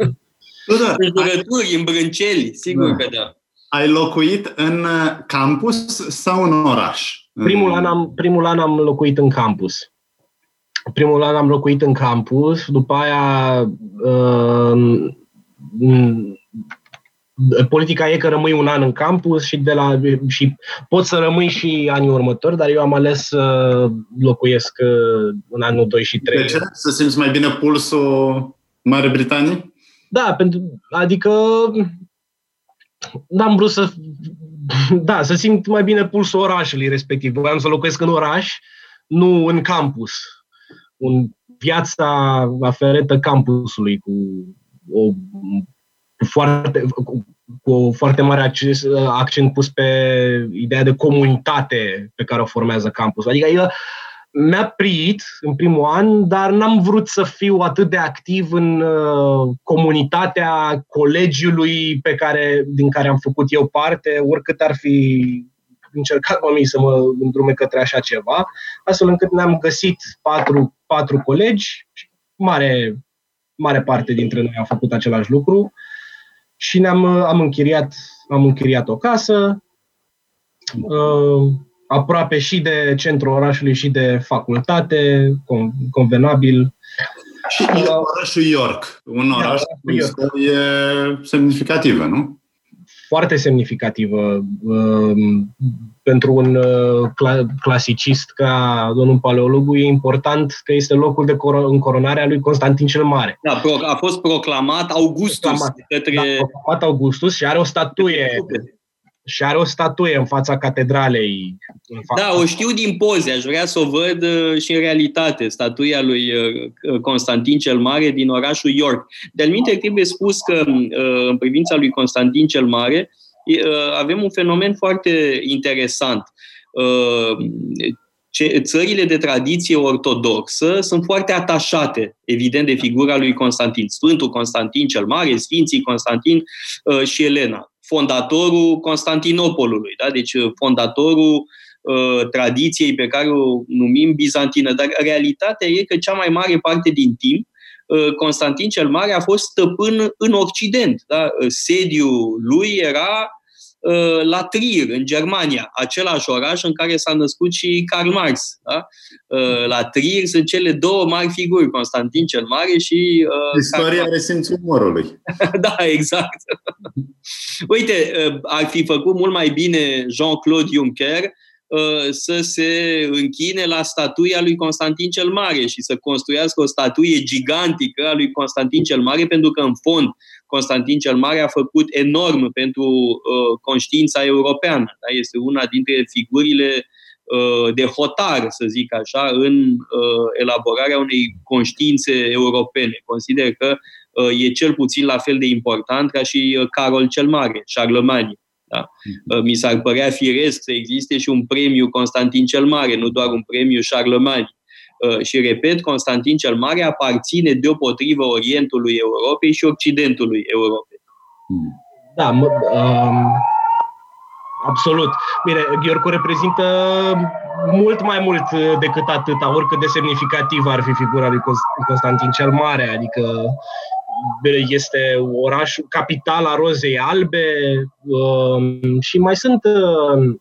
da, Înjurături, îmbrânceli, sigur da. că da. Ai locuit în campus sau în oraș? Primul an am, primul an am locuit în campus. Primul an am locuit în campus, după aia uh, politica e că rămâi un an în campus și, de la, și poți să rămâi și anii următori, dar eu am ales să locuiesc uh, în anul 2 și 3. De ce? Să simți mai bine pulsul Mare Britanie? Da, pentru, adică n-am vrut să da, să simt mai bine pulsul orașului respectiv. Voiam să locuiesc în oraș, nu în campus. Un viața aferentă campusului cu o foarte, cu, cu o foarte mare acces, accent pus pe ideea de comunitate pe care o formează campus. Adică eu mi-a prit în primul an, dar n-am vrut să fiu atât de activ în uh, comunitatea colegiului pe care, din care am făcut eu parte, oricât ar fi încercat oamenii să mă îndrume către așa ceva, astfel încât ne-am găsit patru, patru colegi, mare, mare parte dintre noi au făcut același lucru și ne-am am închiriat, am închiriat o casă uh, aproape și de centrul orașului și de facultate, convenabil. Și uh, orașul York, un oraș cu istorie semnificativă, nu? Foarte semnificativă. Uh, pentru un uh, clasicist ca domnul Paleologu e important că este locul de încoronare a lui Constantin cel Mare. Da, a fost proclamat Augustus proclamat, către... Da, proclamat Augustus și are o statuie și are o statuie în fața catedralei. În fața... Da, o știu din poze, aș vrea să o văd uh, și în realitate, statuia lui uh, Constantin cel Mare din orașul York. De-al minte, trebuie spus că în privința lui Constantin cel Mare, Uh, avem un fenomen foarte interesant. Uh, țările de tradiție ortodoxă sunt foarte atașate, evident, de figura lui Constantin. Sfântul Constantin cel Mare, Sfinții Constantin uh, și Elena. Fondatorul Constantinopolului, da? deci fondatorul tradiției pe care o numim bizantină. Dar realitatea e că cea mai mare parte din timp Constantin cel Mare a fost stăpân în Occident. Da? Sediul lui era uh, la Trier, în Germania, același oraș în care s-a născut și Karl Marx. Da? Uh, la Trier sunt cele două mari figuri, Constantin cel Mare și... Uh, Istoria are simțul umorului. da, exact. Uite, ar fi făcut mult mai bine Jean-Claude Juncker Uh, să se închine la statuia lui Constantin cel Mare și să construiască o statuie gigantică a lui Constantin cel Mare, pentru că, în fond, Constantin cel Mare a făcut enorm pentru uh, conștiința europeană. Da? Este una dintre figurile uh, de hotar, să zic așa, în uh, elaborarea unei conștiințe europene. Consider că e cel puțin la fel de important ca și Carol cel Mare, Charlemagne. Da? Mi s-ar părea firesc să existe și un premiu Constantin cel Mare, nu doar un premiu Charlemagne. Și repet, Constantin cel Mare aparține deopotrivă Orientului Europei și Occidentului Europei. Da, mă, um, absolut. Bine, Gheorghe reprezintă mult mai mult decât atâta, oricât de semnificativ ar fi figura lui Constantin cel Mare, adică este oraș, capitala rozei albe um, și mai sunt uh,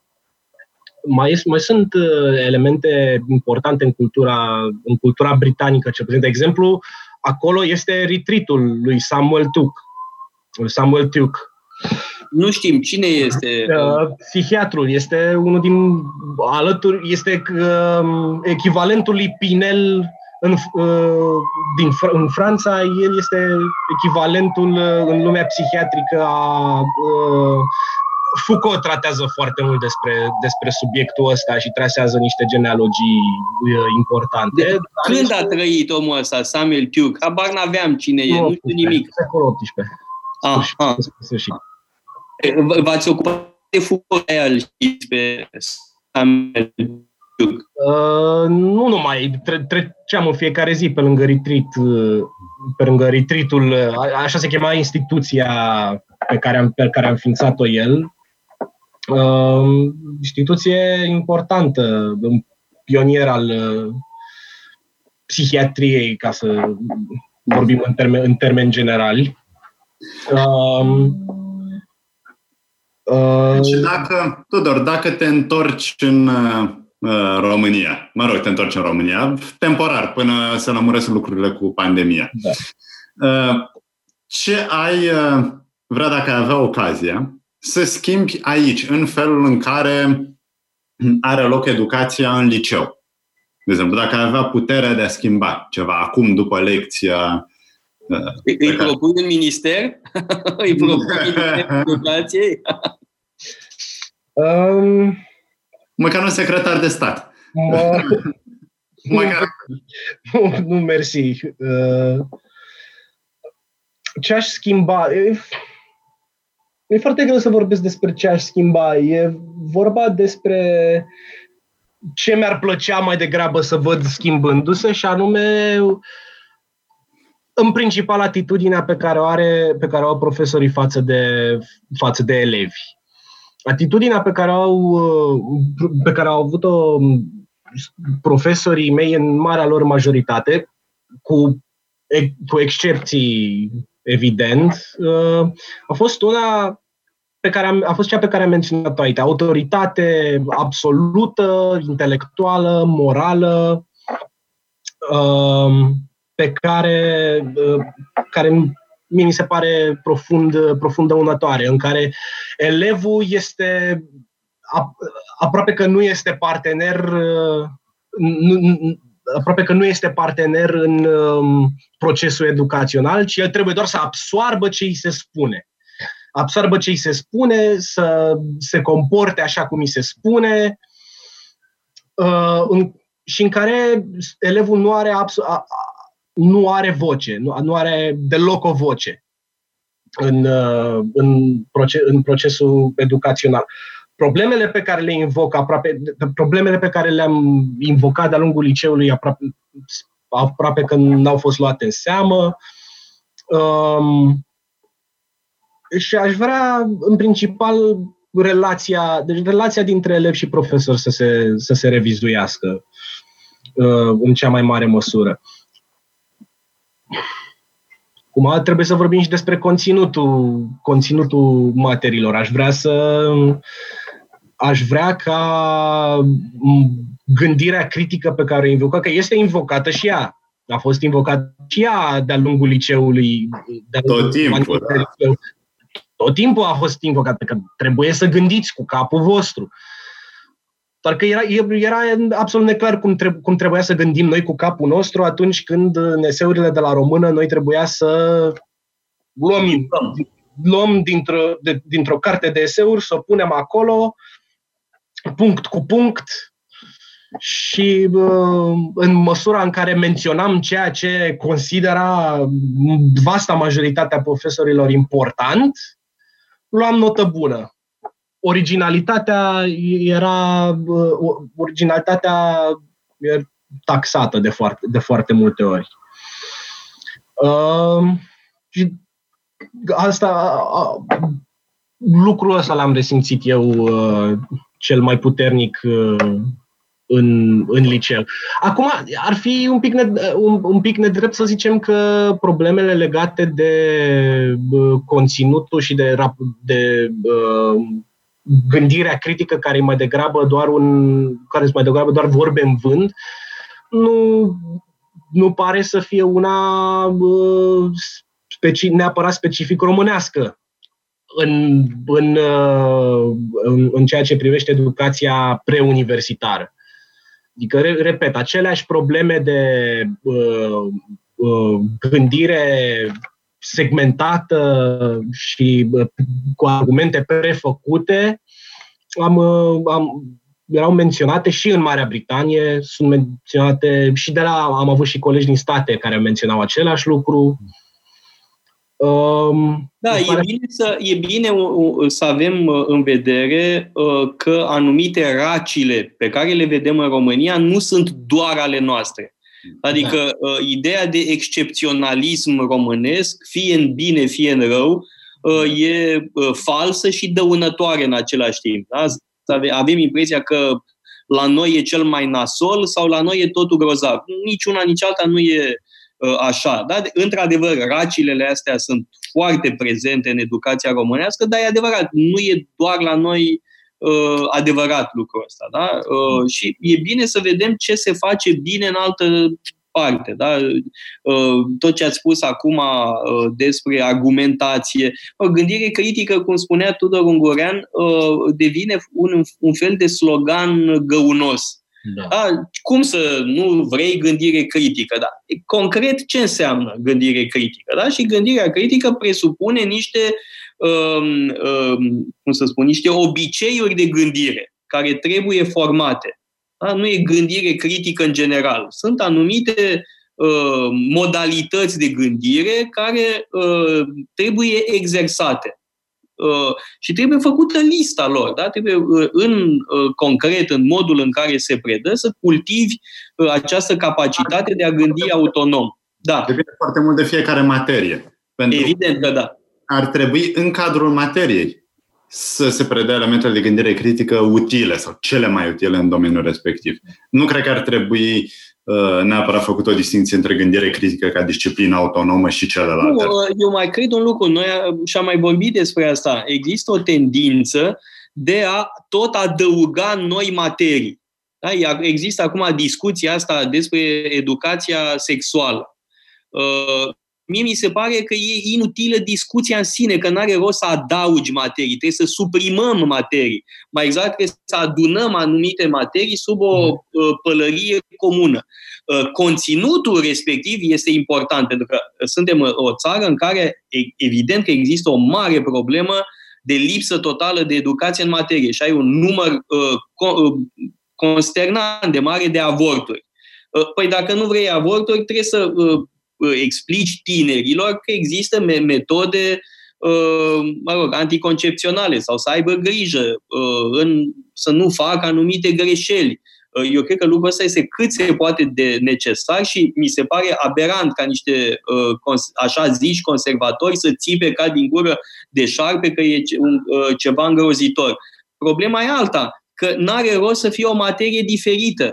mai, mai sunt uh, elemente importante în cultura, în cultura britanică, ce De exemplu, acolo este retreatul lui Samuel Tuke. Samuel Tuke. Nu știm cine este. Uh, psihiatrul este unul din alături, este uh, echivalentul lui Pinel în, uh, din, în Franța, el este echivalentul uh, în lumea psihiatrică a uh, Foucault tratează foarte mult despre, despre subiectul ăsta și trasează niște genealogii uh, importante. De, când a trăit omul ăsta, Samuel Tuke? Habar n-aveam cine e, nu știu nimic. Secolul 18. Ah, ah. V-ați ocupat de Foucault el și pe Samuel Uh, nu numai, tre- treceam în fiecare zi pe lângă retreat, uh, pe lângă retreatul, uh, așa se chema instituția pe care am, pe care am ființat-o el. Uh, instituție importantă, un pionier al uh, psihiatriei, ca să vorbim în termeni, în termeni generali. Uh, uh, și dacă, Tudor, dacă te întorci în Uh, România. Mă rog, te întorci în România, temporar, până să lămuresc lucrurile cu pandemia. Da. Uh, ce ai uh, vrea, dacă ai avea ocazia, să schimbi aici, în felul în care are loc educația în liceu? De exemplu, dacă ai avea puterea de a schimba ceva acum, după lecția îi, îi propui în minister? îi propui în educației? um, Măcar un secretar de stat. Mă... Măcar... Nu, nu, mersi. Uh, ce aș schimba? E, e foarte greu să vorbesc despre ce aș schimba. E vorba despre ce mi-ar plăcea mai degrabă să văd schimbându-se și anume în principal atitudinea pe care o are pe care o au profesorii față de, față de elevi atitudinea pe care au, uh, pe care au avut-o profesorii mei în marea lor majoritate, cu, cu excepții evident, uh, a fost una pe care am, a fost cea pe care am menționat-o aici. Autoritate absolută, intelectuală, morală, uh, pe care, care mie mi se pare profund, profund dăunătoare, în care elevul este aproape că nu este partener nu, aproape că nu este partener în um, procesul educațional, ci el trebuie doar să absoarbă ce îi se spune. Absoarbă ce îi se spune, să se comporte așa cum îi se spune, uh, în, și în care elevul nu are abs- nu are voce, nu, nu are deloc o voce în, uh, în, proces, în procesul educațional. Problemele pe care le invoc aproape, problemele pe care le-am invocat de-a lungul liceului aproape, aproape că n-au fost luate în seamă. Um, și aș vrea, în principal, relația, deci relația dintre elev și profesor să se, să se revizuiască uh, în cea mai mare măsură. Cum trebuie să vorbim și despre conținutul, conținutul materiilor. Aș vrea să aș vrea ca gândirea critică pe care o invocă, că este invocată și ea. A fost invocată și ea de-a lungul liceului. De-a Tot timpul, da. Tot timpul a fost invocată, că trebuie să gândiți cu capul vostru. Uh, doar că era, era absolut neclar cum, treb- cum trebuia să gândim noi cu capul nostru atunci când în eseurile de la română noi trebuia să luăm, luăm dintr-o, de, dintr-o carte de eseuri, să o punem acolo, punct cu punct, și în măsura în care menționam ceea ce considera vasta majoritatea profesorilor important, luam notă bună. Originalitatea era originalitatea era taxată de foarte, de foarte multe ori. Uh, și asta, lucrul ăsta l-am resimțit eu uh, cel mai puternic uh, în, în liceu. Acum, ar fi un pic, ne, un, un pic nedrept să zicem că problemele legate de uh, conținutul și de, de uh, gândirea critică care e mai degrabă doar un care mai degrabă doar vorbe în vânt, nu, nu pare să fie una uh, speci, neapărat specific românească în, în, uh, în, în ceea ce privește educația preuniversitară. Adică, repet, aceleași probleme de uh, uh, gândire segmentată și uh, cu argumente prefăcute am, uh, am, erau menționate și în Marea Britanie, sunt menționate și de la, am avut și colegi din state care menționau același lucru. Um, da, e pare... bine, să, e bine să avem uh, în vedere uh, că anumite racile pe care le vedem în România nu sunt doar ale noastre. Adică da. Uh, ideea de excepționalism românesc, fie în bine, fie în rău, e falsă și dăunătoare în același timp. Da? Avem impresia că la noi e cel mai nasol sau la noi e totul grozav. Nici una, nici alta nu e Uh, așa. Da? Într-adevăr, racilele astea sunt foarte prezente în educația românească, dar e adevărat, nu e doar la noi uh, adevărat lucrul ăsta. Da? Uh, și e bine să vedem ce se face bine în altă parte. Da? Uh, tot ce ați spus acum uh, despre argumentație, o gândire critică, cum spunea Tudor Ungurean, devine un, un fel de slogan găunos da. Da? Cum să nu vrei gândire critică? Da? Concret, ce înseamnă gândire critică? Da? Și gândirea critică presupune niște, um, um, cum să spun, niște obiceiuri de gândire care trebuie formate. Da? Nu e gândire critică în general. Sunt anumite uh, modalități de gândire care uh, trebuie exersate. Uh, și trebuie făcută lista lor. Da? Trebuie uh, în uh, concret, în modul în care se predă, să cultivi această capacitate de a gândi autonom. Da. Depinde foarte mult de fiecare materie. Pentru Evident că da. Ar trebui în cadrul materiei să se predea elementele de gândire critică utile sau cele mai utile în domeniul respectiv. Nu cred că ar trebui Uh, neapărat făcut o distinție între gândire critică ca disciplină autonomă și celelalte. Nu, uh, eu mai cred un lucru, noi și-am mai vorbit despre asta. Există o tendință de a tot adăuga noi materii. Da? Există acum discuția asta despre educația sexuală. Uh, mie mi se pare că e inutilă discuția în sine, că nu are rost să adaugi materii, trebuie să suprimăm materii. Mai exact, trebuie să adunăm anumite materii sub o mm. uh, pălărie comună. Uh, conținutul respectiv este important, pentru că suntem o țară în care evident că există o mare problemă de lipsă totală de educație în materie și ai un număr uh, consternant de mare de avorturi. Păi dacă nu vrei avorturi, trebuie să Uh, explici tinerilor că există metode uh, mă rog, anticoncepționale sau să aibă grijă uh, în, să nu facă anumite greșeli. Eu cred că lucrul ăsta este cât se poate de necesar și mi se pare aberant ca niște așa zici conservatori să țipe ca din gură de șarpe că e ceva îngrozitor. Problema e alta, că nu are rost să fie o materie diferită.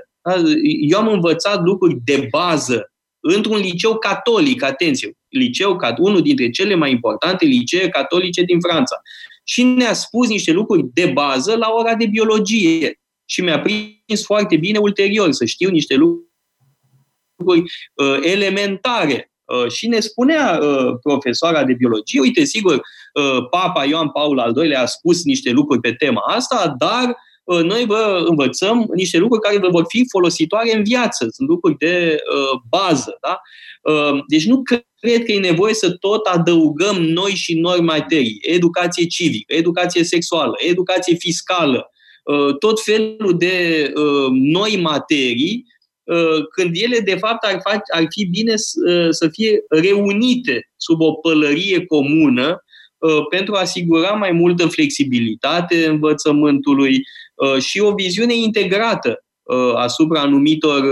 Eu am învățat lucruri de bază într-un liceu catolic, atenție, liceu, unul dintre cele mai importante licee catolice din Franța. Și ne-a spus niște lucruri de bază la ora de biologie. Și mi-a prins foarte bine ulterior să știu niște lucruri uh, elementare. Uh, și ne spunea uh, profesoara de biologie, uite, sigur, uh, Papa Ioan Paul al II-lea a spus niște lucruri pe tema asta, dar Uh, noi vă învățăm niște lucruri care vă vor fi folositoare în viață. Sunt lucruri de uh, bază. Da? Uh, deci nu cred că e nevoie să tot adăugăm noi și noi materii. Educație civică, educație sexuală, educație fiscală, tot felul de noi materii, când ele, de fapt, ar, face, ar fi bine să fie reunite sub o pălărie comună pentru a asigura mai multă flexibilitate învățământului și o viziune integrată asupra anumitor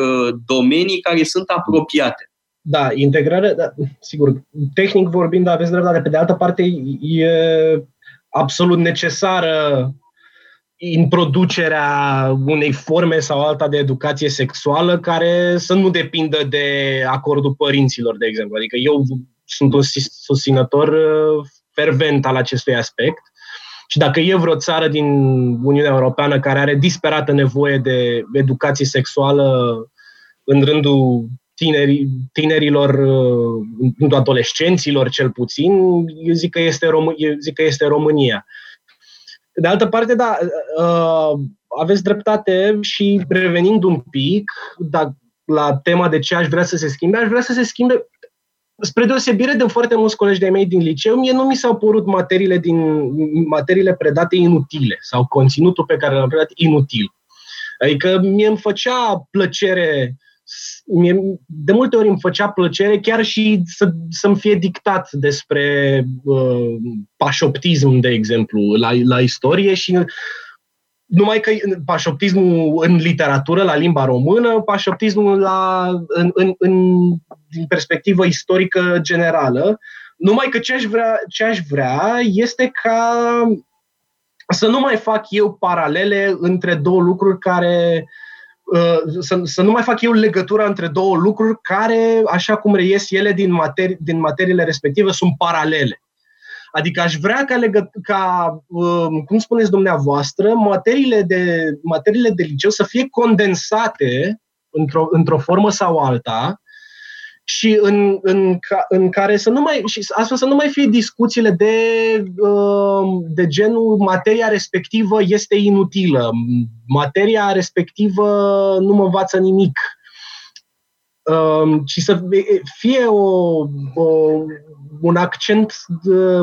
domenii care sunt apropiate. Da, integrare, da, sigur, tehnic vorbind, aveți dreptate. Pe de altă parte, e absolut necesară introducerea unei forme sau alta de educație sexuală care să nu depindă de acordul părinților, de exemplu. Adică eu sunt un susținător uh, fervent al acestui aspect și dacă e vreo țară din Uniunea Europeană care are disperată nevoie de educație sexuală în rândul tinerii, tinerilor, uh, adolescenților cel puțin, eu zic că este, Rom- eu zic că este România. De altă parte, da, uh, aveți dreptate și revenind un pic da, la tema de ce aș vrea să se schimbe, aș vrea să se schimbe spre deosebire de foarte mulți colegi de mei din liceu, mie nu mi s-au părut materiile, din, materiile predate inutile sau conținutul pe care l-am predat inutil. Adică mie îmi făcea plăcere mie, de multe ori îmi făcea plăcere chiar și să, să-mi fie dictat despre uh, pașoptism, de exemplu, la, la istorie și numai că pașoptismul în literatură, la limba română, pașoptismul la, în, în, în din perspectivă istorică generală, numai că ce aș vrea, ce aș vrea este ca să nu mai fac eu paralele între două lucruri care uh, Uh, să, să nu mai fac eu legătura între două lucruri care, așa cum reies ele din, materi, din materiile respective, sunt paralele. Adică aș vrea ca, legă, ca uh, cum spuneți dumneavoastră, materiile de, materiile de liceu să fie condensate într-o, într-o formă sau alta și în, în, în care să nu mai, și astfel să nu mai fie discuțiile de, uh, de genul materia respectivă este inutilă, materia respectivă nu mă învață nimic, ci să fie o, o, un accent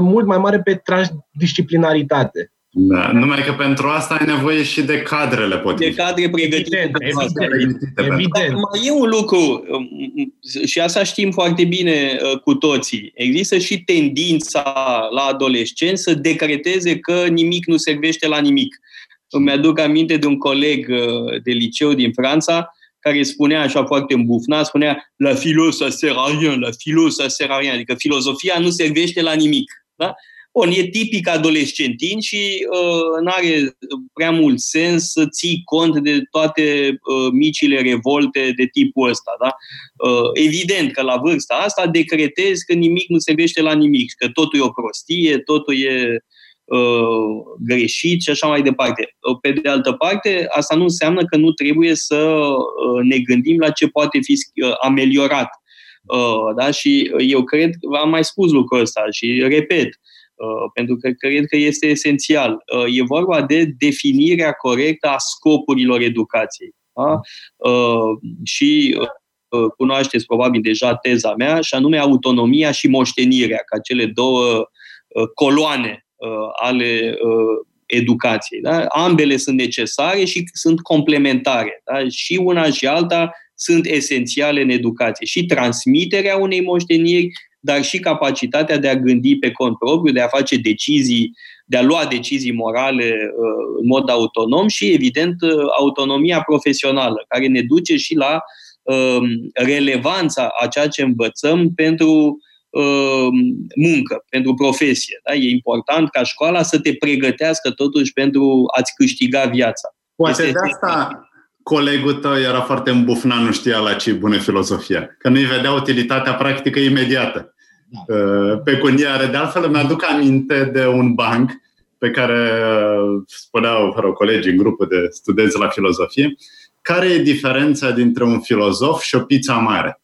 mult mai mare pe transdisciplinaritate. Da, numai că pentru asta ai nevoie și de cadrele potrivite. De cadre pregătite. Evident, evident, evident. Mai e un lucru, um, și asta știm foarte bine uh, cu toții. Există și tendința la adolescenți să decreteze că nimic nu servește la nimic. Îmi aduc aminte de un coleg uh, de liceu din Franța care spunea așa foarte îmbufnat, spunea la filo ça sert à rien, la filo ça sert à rien, adică filozofia nu servește la nimic. Da? Bun, e tipic adolescentin și uh, nu are prea mult sens să ții cont de toate uh, micile revolte de tipul ăsta. Da? Uh, evident că la vârsta asta decretezi că nimic nu se vește la nimic, că totul e o prostie, totul e uh, greșit și așa mai departe. Uh, pe de altă parte, asta nu înseamnă că nu trebuie să uh, ne gândim la ce poate fi uh, ameliorat. Uh, da? Și eu cred, am mai spus lucrul ăsta și repet, Uh, pentru că cred că este esențial. Uh, e vorba de definirea corectă a scopurilor educației. Da? Uh, și cunoașteți probabil deja teza mea, și anume autonomia și moștenirea, ca cele două coloane ale educației. Da? Ambele sunt necesare și sunt complementare. Da? Și una și alta sunt esențiale în educație. Și transmiterea unei moșteniri dar și capacitatea de a gândi pe cont propriu, de a face decizii, de a lua decizii morale uh, în mod autonom și, evident, uh, autonomia profesională, care ne duce și la um, relevanța a ceea ce învățăm pentru um, muncă, pentru profesie. Da? E important ca școala să te pregătească totuși pentru a-ți câștiga viața. Poate este de asta colegul tău era foarte îmbufnat, nu știa la ce bună filozofia, că nu-i vedea utilitatea practică imediată. Da. Uh, pecuniare. De altfel, îmi aduc aminte de un banc pe care uh, spuneau rog, colegii în grupul de studenți la filozofie, care e diferența dintre un filozof și o pizza mare?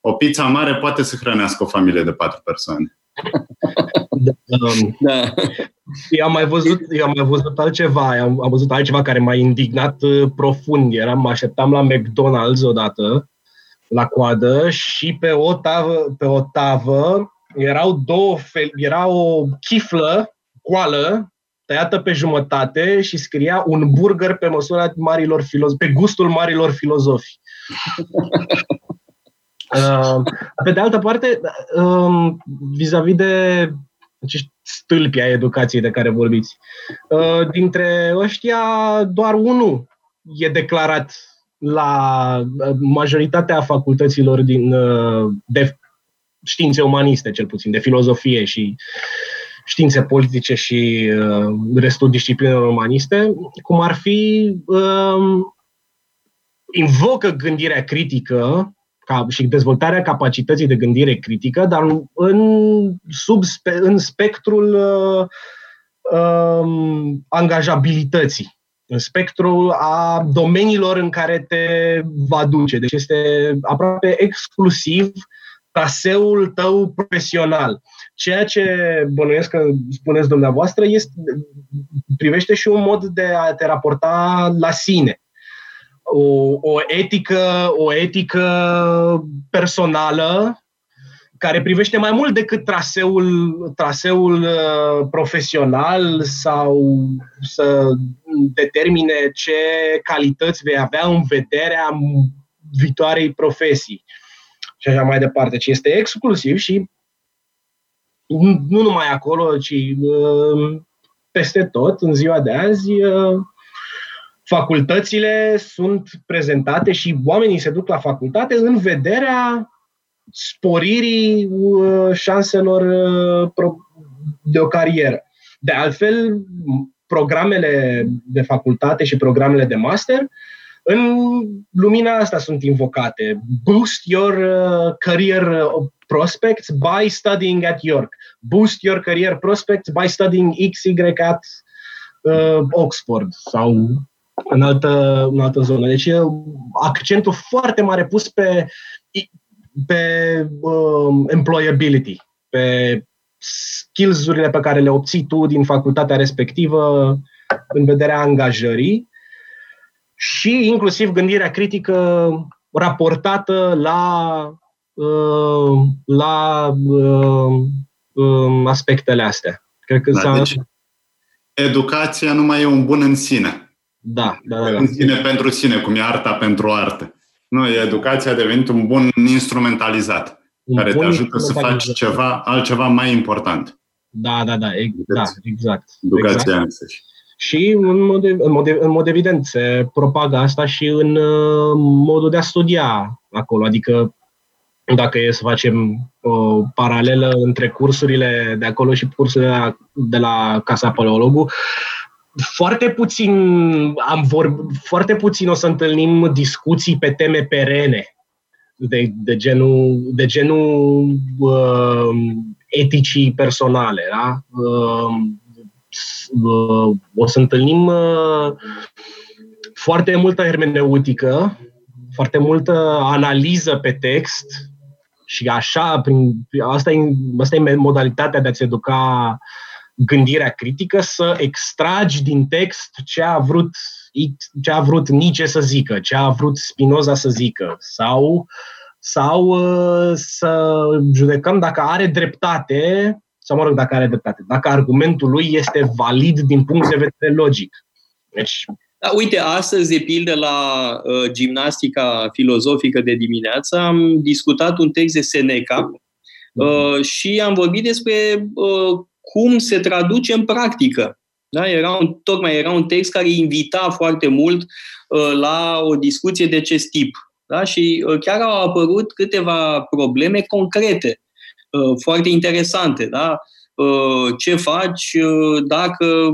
O pizza mare poate să hrănească o familie de patru persoane. Da. Um, da. Eu am mai văzut, eu am mai văzut altceva, am, am văzut altceva care m-a indignat uh, profund. Eram, mă așteptam la McDonald's odată la coadă și pe o tavă, pe o tavă erau două fel, era o chiflă goală tăiată pe jumătate și scria un burger pe măsura marilor filozofi, pe gustul marilor filozofi. Uh, pe de altă parte, um, vis-a-vis de acești stâlpi ai educației de care vorbiți, uh, dintre ăștia doar unul e declarat la uh, majoritatea facultăților din, de științe umaniste, cel puțin, de filozofie și științe politice și restul disciplinelor umaniste, cum ar fi um, invocă gândirea critică ca, și dezvoltarea capacității de gândire critică, dar în, sub, în spectrul uh, um, angajabilității, în spectrul a domeniilor în care te va duce. Deci este aproape exclusiv traseul tău profesional. Ceea ce bănuiesc că spuneți dumneavoastră este, privește și un mod de a te raporta la sine o, o, etică, o etică personală care privește mai mult decât traseul, traseul uh, profesional sau să determine ce calități vei avea în vederea viitoarei profesii și așa mai departe, ci este exclusiv și nu numai acolo, ci uh, peste tot, în ziua de azi, uh, facultățile sunt prezentate și oamenii se duc la facultate în vederea sporirii uh, șanselor uh, de o carieră. De altfel, programele de facultate și programele de master în lumina asta sunt invocate. Boost your uh, career prospects by studying at York. Boost your career prospects by studying XY at uh, Oxford sau în altă, în altă zonă. Deci e accentul foarte mare pus pe, pe um, employability, pe skills-urile pe care le obții tu din facultatea respectivă în vederea angajării și inclusiv gândirea critică raportată la, uh, la uh, aspectele astea. Cred că da, deci educația nu mai e un bun în sine. Da, da, da. În sine pentru sine, cum e arta pentru artă. Nu, educația a devenit un bun instrumentalizat, un care bun te ajută să faci ceva, altceva mai important. Da, da, da, e, da exact. Educația exact. însăși. Și în mod, în, mod, în mod evident se propagă asta și în uh, modul de a studia acolo. Adică dacă e să facem o paralelă între cursurile de acolo și cursurile de la, de la Casa Paleologu, foarte puțin am vor, foarte puțin o să întâlnim discuții pe teme perene de, de genul, de genul uh, eticii personale. Da? Uh, uh, o să întâlnim uh, foarte multă hermeneutică, foarte multă analiză pe text și așa, prin, asta, e, asta e modalitatea de a-ți educa gândirea critică, să extragi din text ce a vrut, ce a vrut Nietzsche să zică, ce a vrut Spinoza să zică, sau, sau uh, să judecăm dacă are dreptate, sau mă rog, dacă are dreptate, dacă argumentul lui este valid din punct de vedere logic. Deci, da, uite, astăzi, de pildă, la uh, gimnastica filozofică de dimineață, am discutat un text de Seneca uh, și am vorbit despre uh, cum se traduce în practică. Da? Era un, tocmai era un text care invita foarte mult uh, la o discuție de acest tip. Da? Și uh, chiar au apărut câteva probleme concrete, uh, foarte interesante. Da? Uh, ce faci uh, dacă,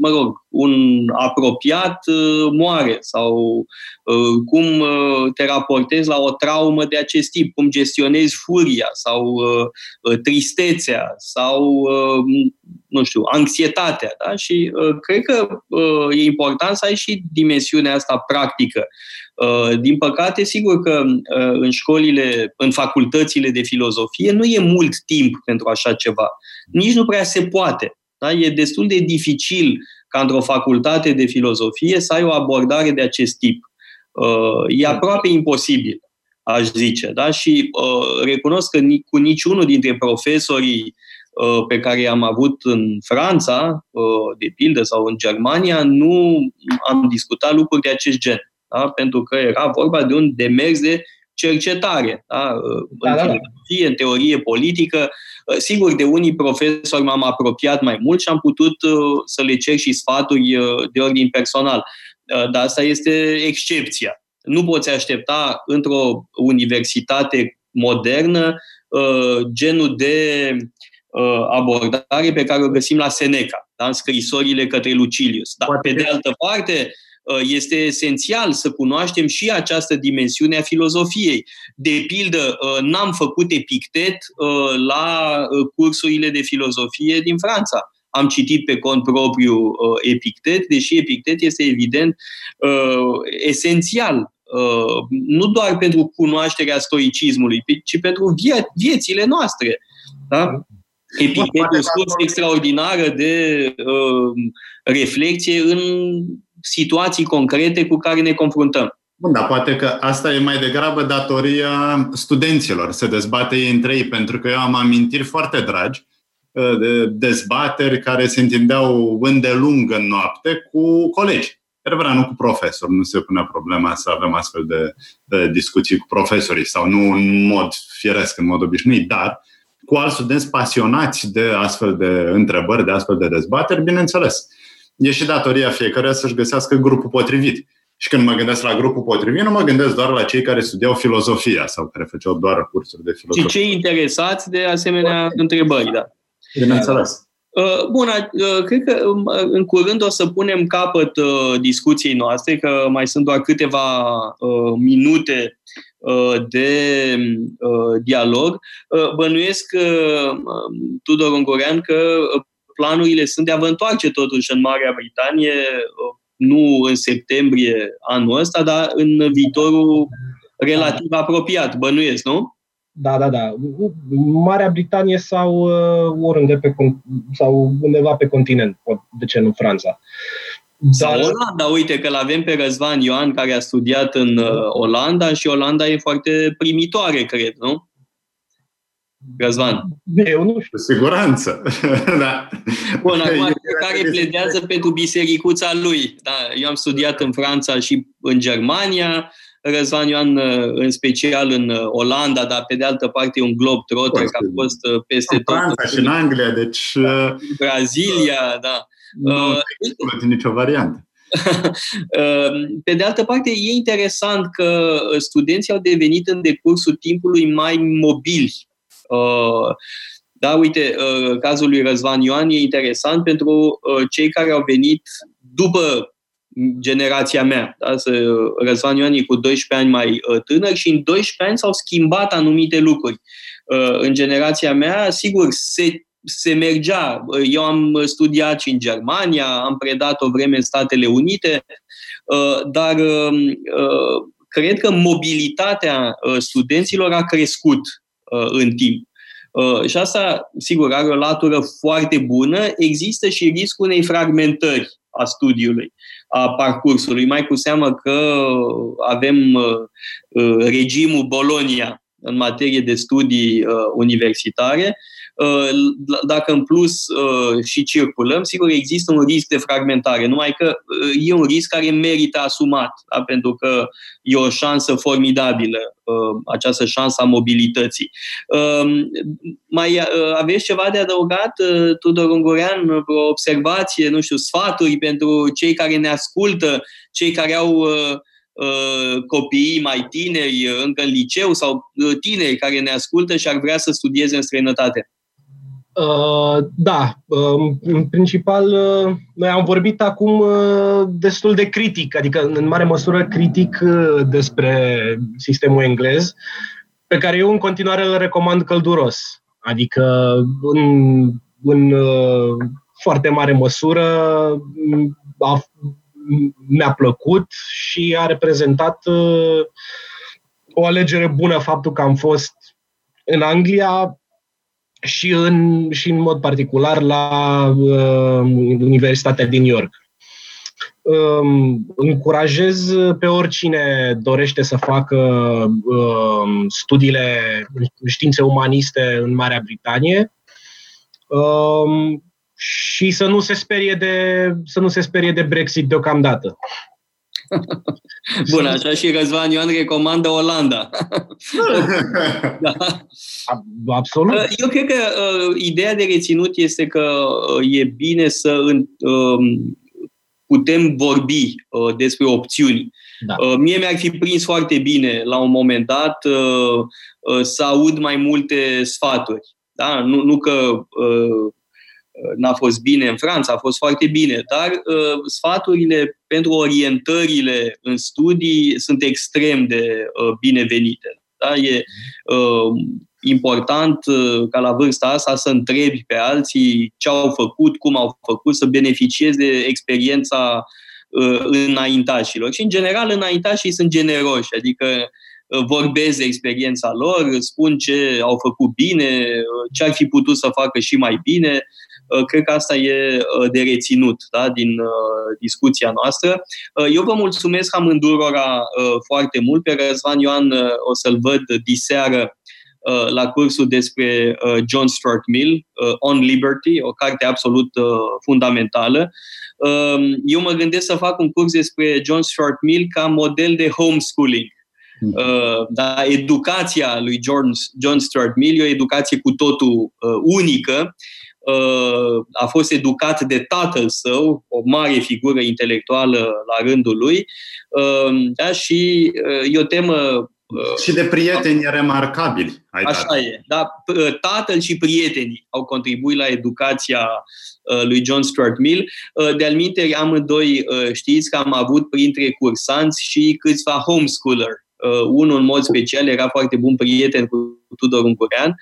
mă rog, un apropiat uh, moare sau cum te raportezi la o traumă de acest tip, cum gestionezi furia sau tristețea sau, nu știu, anxietatea. Da? Și cred că e important să ai și dimensiunea asta practică. Din păcate, sigur că în școlile, în facultățile de filozofie nu e mult timp pentru așa ceva nici nu prea se poate. Da? E destul de dificil ca într-o facultate de filozofie să ai o abordare de acest tip. Uh, e aproape imposibil, aș zice. Da? Și uh, recunosc că cu niciunul dintre profesorii pe care i-am avut în Franța, de pildă, sau în Germania, nu am discutat lucruri de acest gen. Da? Pentru că era vorba de un demers de cercetare. Da? Da, în da, da. în teorie politică. Sigur, de unii profesori m-am apropiat mai mult și am putut să le cer și sfaturi de ordin personal. Dar asta este excepția. Nu poți aștepta într-o universitate modernă genul de abordare pe care o găsim la Seneca, da? în scrisorile către Lucilius. Dar, pe de altă parte, Uh, este esențial să cunoaștem și această dimensiune a filozofiei. De pildă, uh, n-am făcut epictet uh, la cursurile de filozofie din Franța. Am citit pe cont propriu Epictet, deși Epictet este evident esențial nu doar pentru cunoașterea stoicismului, ci pentru vie- viețile noastre. Da? Epictet e o sursă extraordinară de uh, reflexie în situații concrete cu care ne confruntăm. Bun, dar poate că asta e mai degrabă datoria studenților, să dezbate ei între ei, pentru că eu am amintiri foarte dragi uh, de dezbateri care se întindeau îndelung în noapte cu colegi. Era nu cu profesor, nu se punea problema să avem astfel de, de discuții cu profesorii sau nu în mod firesc, în mod obișnuit, dar cu alți studenți pasionați de astfel de întrebări, de astfel de dezbateri, bineînțeles e și datoria fiecăruia să-și găsească grupul potrivit. Și când mă gândesc la grupul potrivit, nu mă gândesc doar la cei care studiau filozofia sau care făceau doar cursuri de filozofie. Și cei interesați de asemenea Poate. întrebări, da. Bineînțeles. Uh, bun, uh, cred că um, în curând o să punem capăt uh, discuției noastre, că mai sunt doar câteva minute de dialog. Bănuiesc, Tudor Ungorean, că planurile sunt de a vă întoarce totuși în Marea Britanie, nu în septembrie anul ăsta, dar în viitorul relativ da. apropiat, bănuiesc, nu? Da, da, da. Marea Britanie sau uh, oriunde pe, sau undeva pe continent, de ce nu Franța. Dar... Sau Olanda, uite că l-avem pe Răzvan Ioan care a studiat în uh, Olanda și Olanda e foarte primitoare, cred, nu? Gazvan. Eu nu știu. Cu siguranță. da. Bun, acum care pledează pentru bisericuța lui. Da, eu am studiat în Franța și în Germania, Răzvan Ioan în special în Olanda, dar pe de altă parte e un glob trotter că a fost uh, peste în tot. Franța și în Anglia, deci... Uh, Brazilia, da. Nu uh, nicio variantă. Pe de altă parte, e interesant că studenții au devenit în decursul timpului mai mobili Uh, da, uite, uh, cazul lui Răzvan Ioan e interesant pentru uh, cei care au venit după generația mea. Da? Răzvan Ioan e cu 12 ani mai tânăr și în 12 ani s-au schimbat anumite lucruri. În generația mea, sigur, se, se mergea. Eu am studiat și în Germania, am predat o vreme în Statele Unite, dar cred că mobilitatea studenților a crescut Uh, în timp. Uh, și asta, sigur, are o latură foarte bună. Există și riscul unei fragmentări a studiului, a parcursului, mai cu seamă că avem uh, regimul Bolonia în materie de studii universitare Uh, dacă în plus uh, și circulăm, sigur există un risc de fragmentare, numai că uh, e un risc care merită asumat, da? pentru că e o șansă formidabilă, această șansă a mobilității. Um, mai aveți ceva de adăugat, Tudor Ungurean, o observație, nu știu, sfaturi pentru cei care ne ascultă, cei care au copiii mai tineri, încă în liceu, sau tineri care ne ascultă și ar vrea să studieze în străinătate? Uh, da, uh, în principal, uh, noi am vorbit acum uh, destul de critic, adică în mare măsură critic uh, despre sistemul englez, pe care eu în continuare îl recomand călduros. Adică în, în uh, foarte mare măsură a, mi-a plăcut și a reprezentat o alegere bună faptul că am fost în Anglia și în, și în mod particular la uh, Universitatea din New York. Uh, încurajez pe oricine dorește să facă uh, studiile în științe umaniste în Marea Britanie um, și să nu se sperie de, să nu se sperie de Brexit deocamdată. Bun, așa și Răzvan Ioan recomandă Olanda. da. Absolut. Uh, eu cred că uh, ideea de reținut este că uh, e bine să uh, putem vorbi uh, despre opțiuni. Da. Uh, mie mi-ar fi prins foarte bine la un moment dat uh, uh, să aud mai multe sfaturi. Da? Nu, nu că uh, n-a fost bine în Franța, a fost foarte bine, dar uh, sfaturile pentru orientările în studii sunt extrem de uh, binevenite. Da? E uh, important uh, ca la vârsta asta să întrebi pe alții ce au făcut, cum au făcut, să beneficiezi de experiența uh, înaintașilor. Și, în general, înaintașii sunt generoși, adică uh, vorbesc de experiența lor, spun ce au făcut bine, ce ar fi putut să facă și mai bine. Cred că asta e de reținut da, din discuția noastră. Eu vă mulțumesc amândurora foarte mult. Pe Răzvan Ioan o să-l văd diseară Uh, la cursul despre uh, John Stuart Mill, uh, On Liberty, o carte absolut fundamentală. Um, eu mă gândesc să fac un curs despre John Stuart Mill ca model de homeschooling. Hmm. Uh, da, educația lui John, John Stuart Mill e o educație cu totul uh, unică. Uh, a fost educat de tatăl său, o mare figură intelectuală la rândul lui. Uh, da, și uh, e o temă și de prieteni remarcabili. Ai Așa dat. e. Da, tatăl și prietenii au contribuit la educația uh, lui John Stuart Mill. Uh, de-al minte, amândoi uh, știți că am avut printre cursanți și câțiva homeschooler. Unul în mod special era foarte bun prieten cu Tudor Ungurean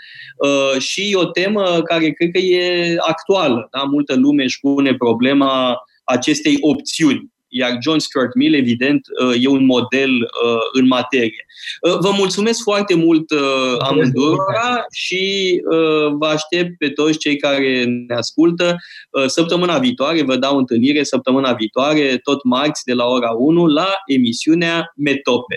și o temă care cred că e actuală. Da? Multă lume își pune problema acestei opțiuni iar John Stuart Mill, evident, uh, e un model uh, în materie. Uh, vă mulțumesc foarte mult amândurora și vă aștept pe toți cei care ne ascultă săptămâna viitoare, vă dau întâlnire săptămâna viitoare, tot marți de la ora 1, la emisiunea Metope.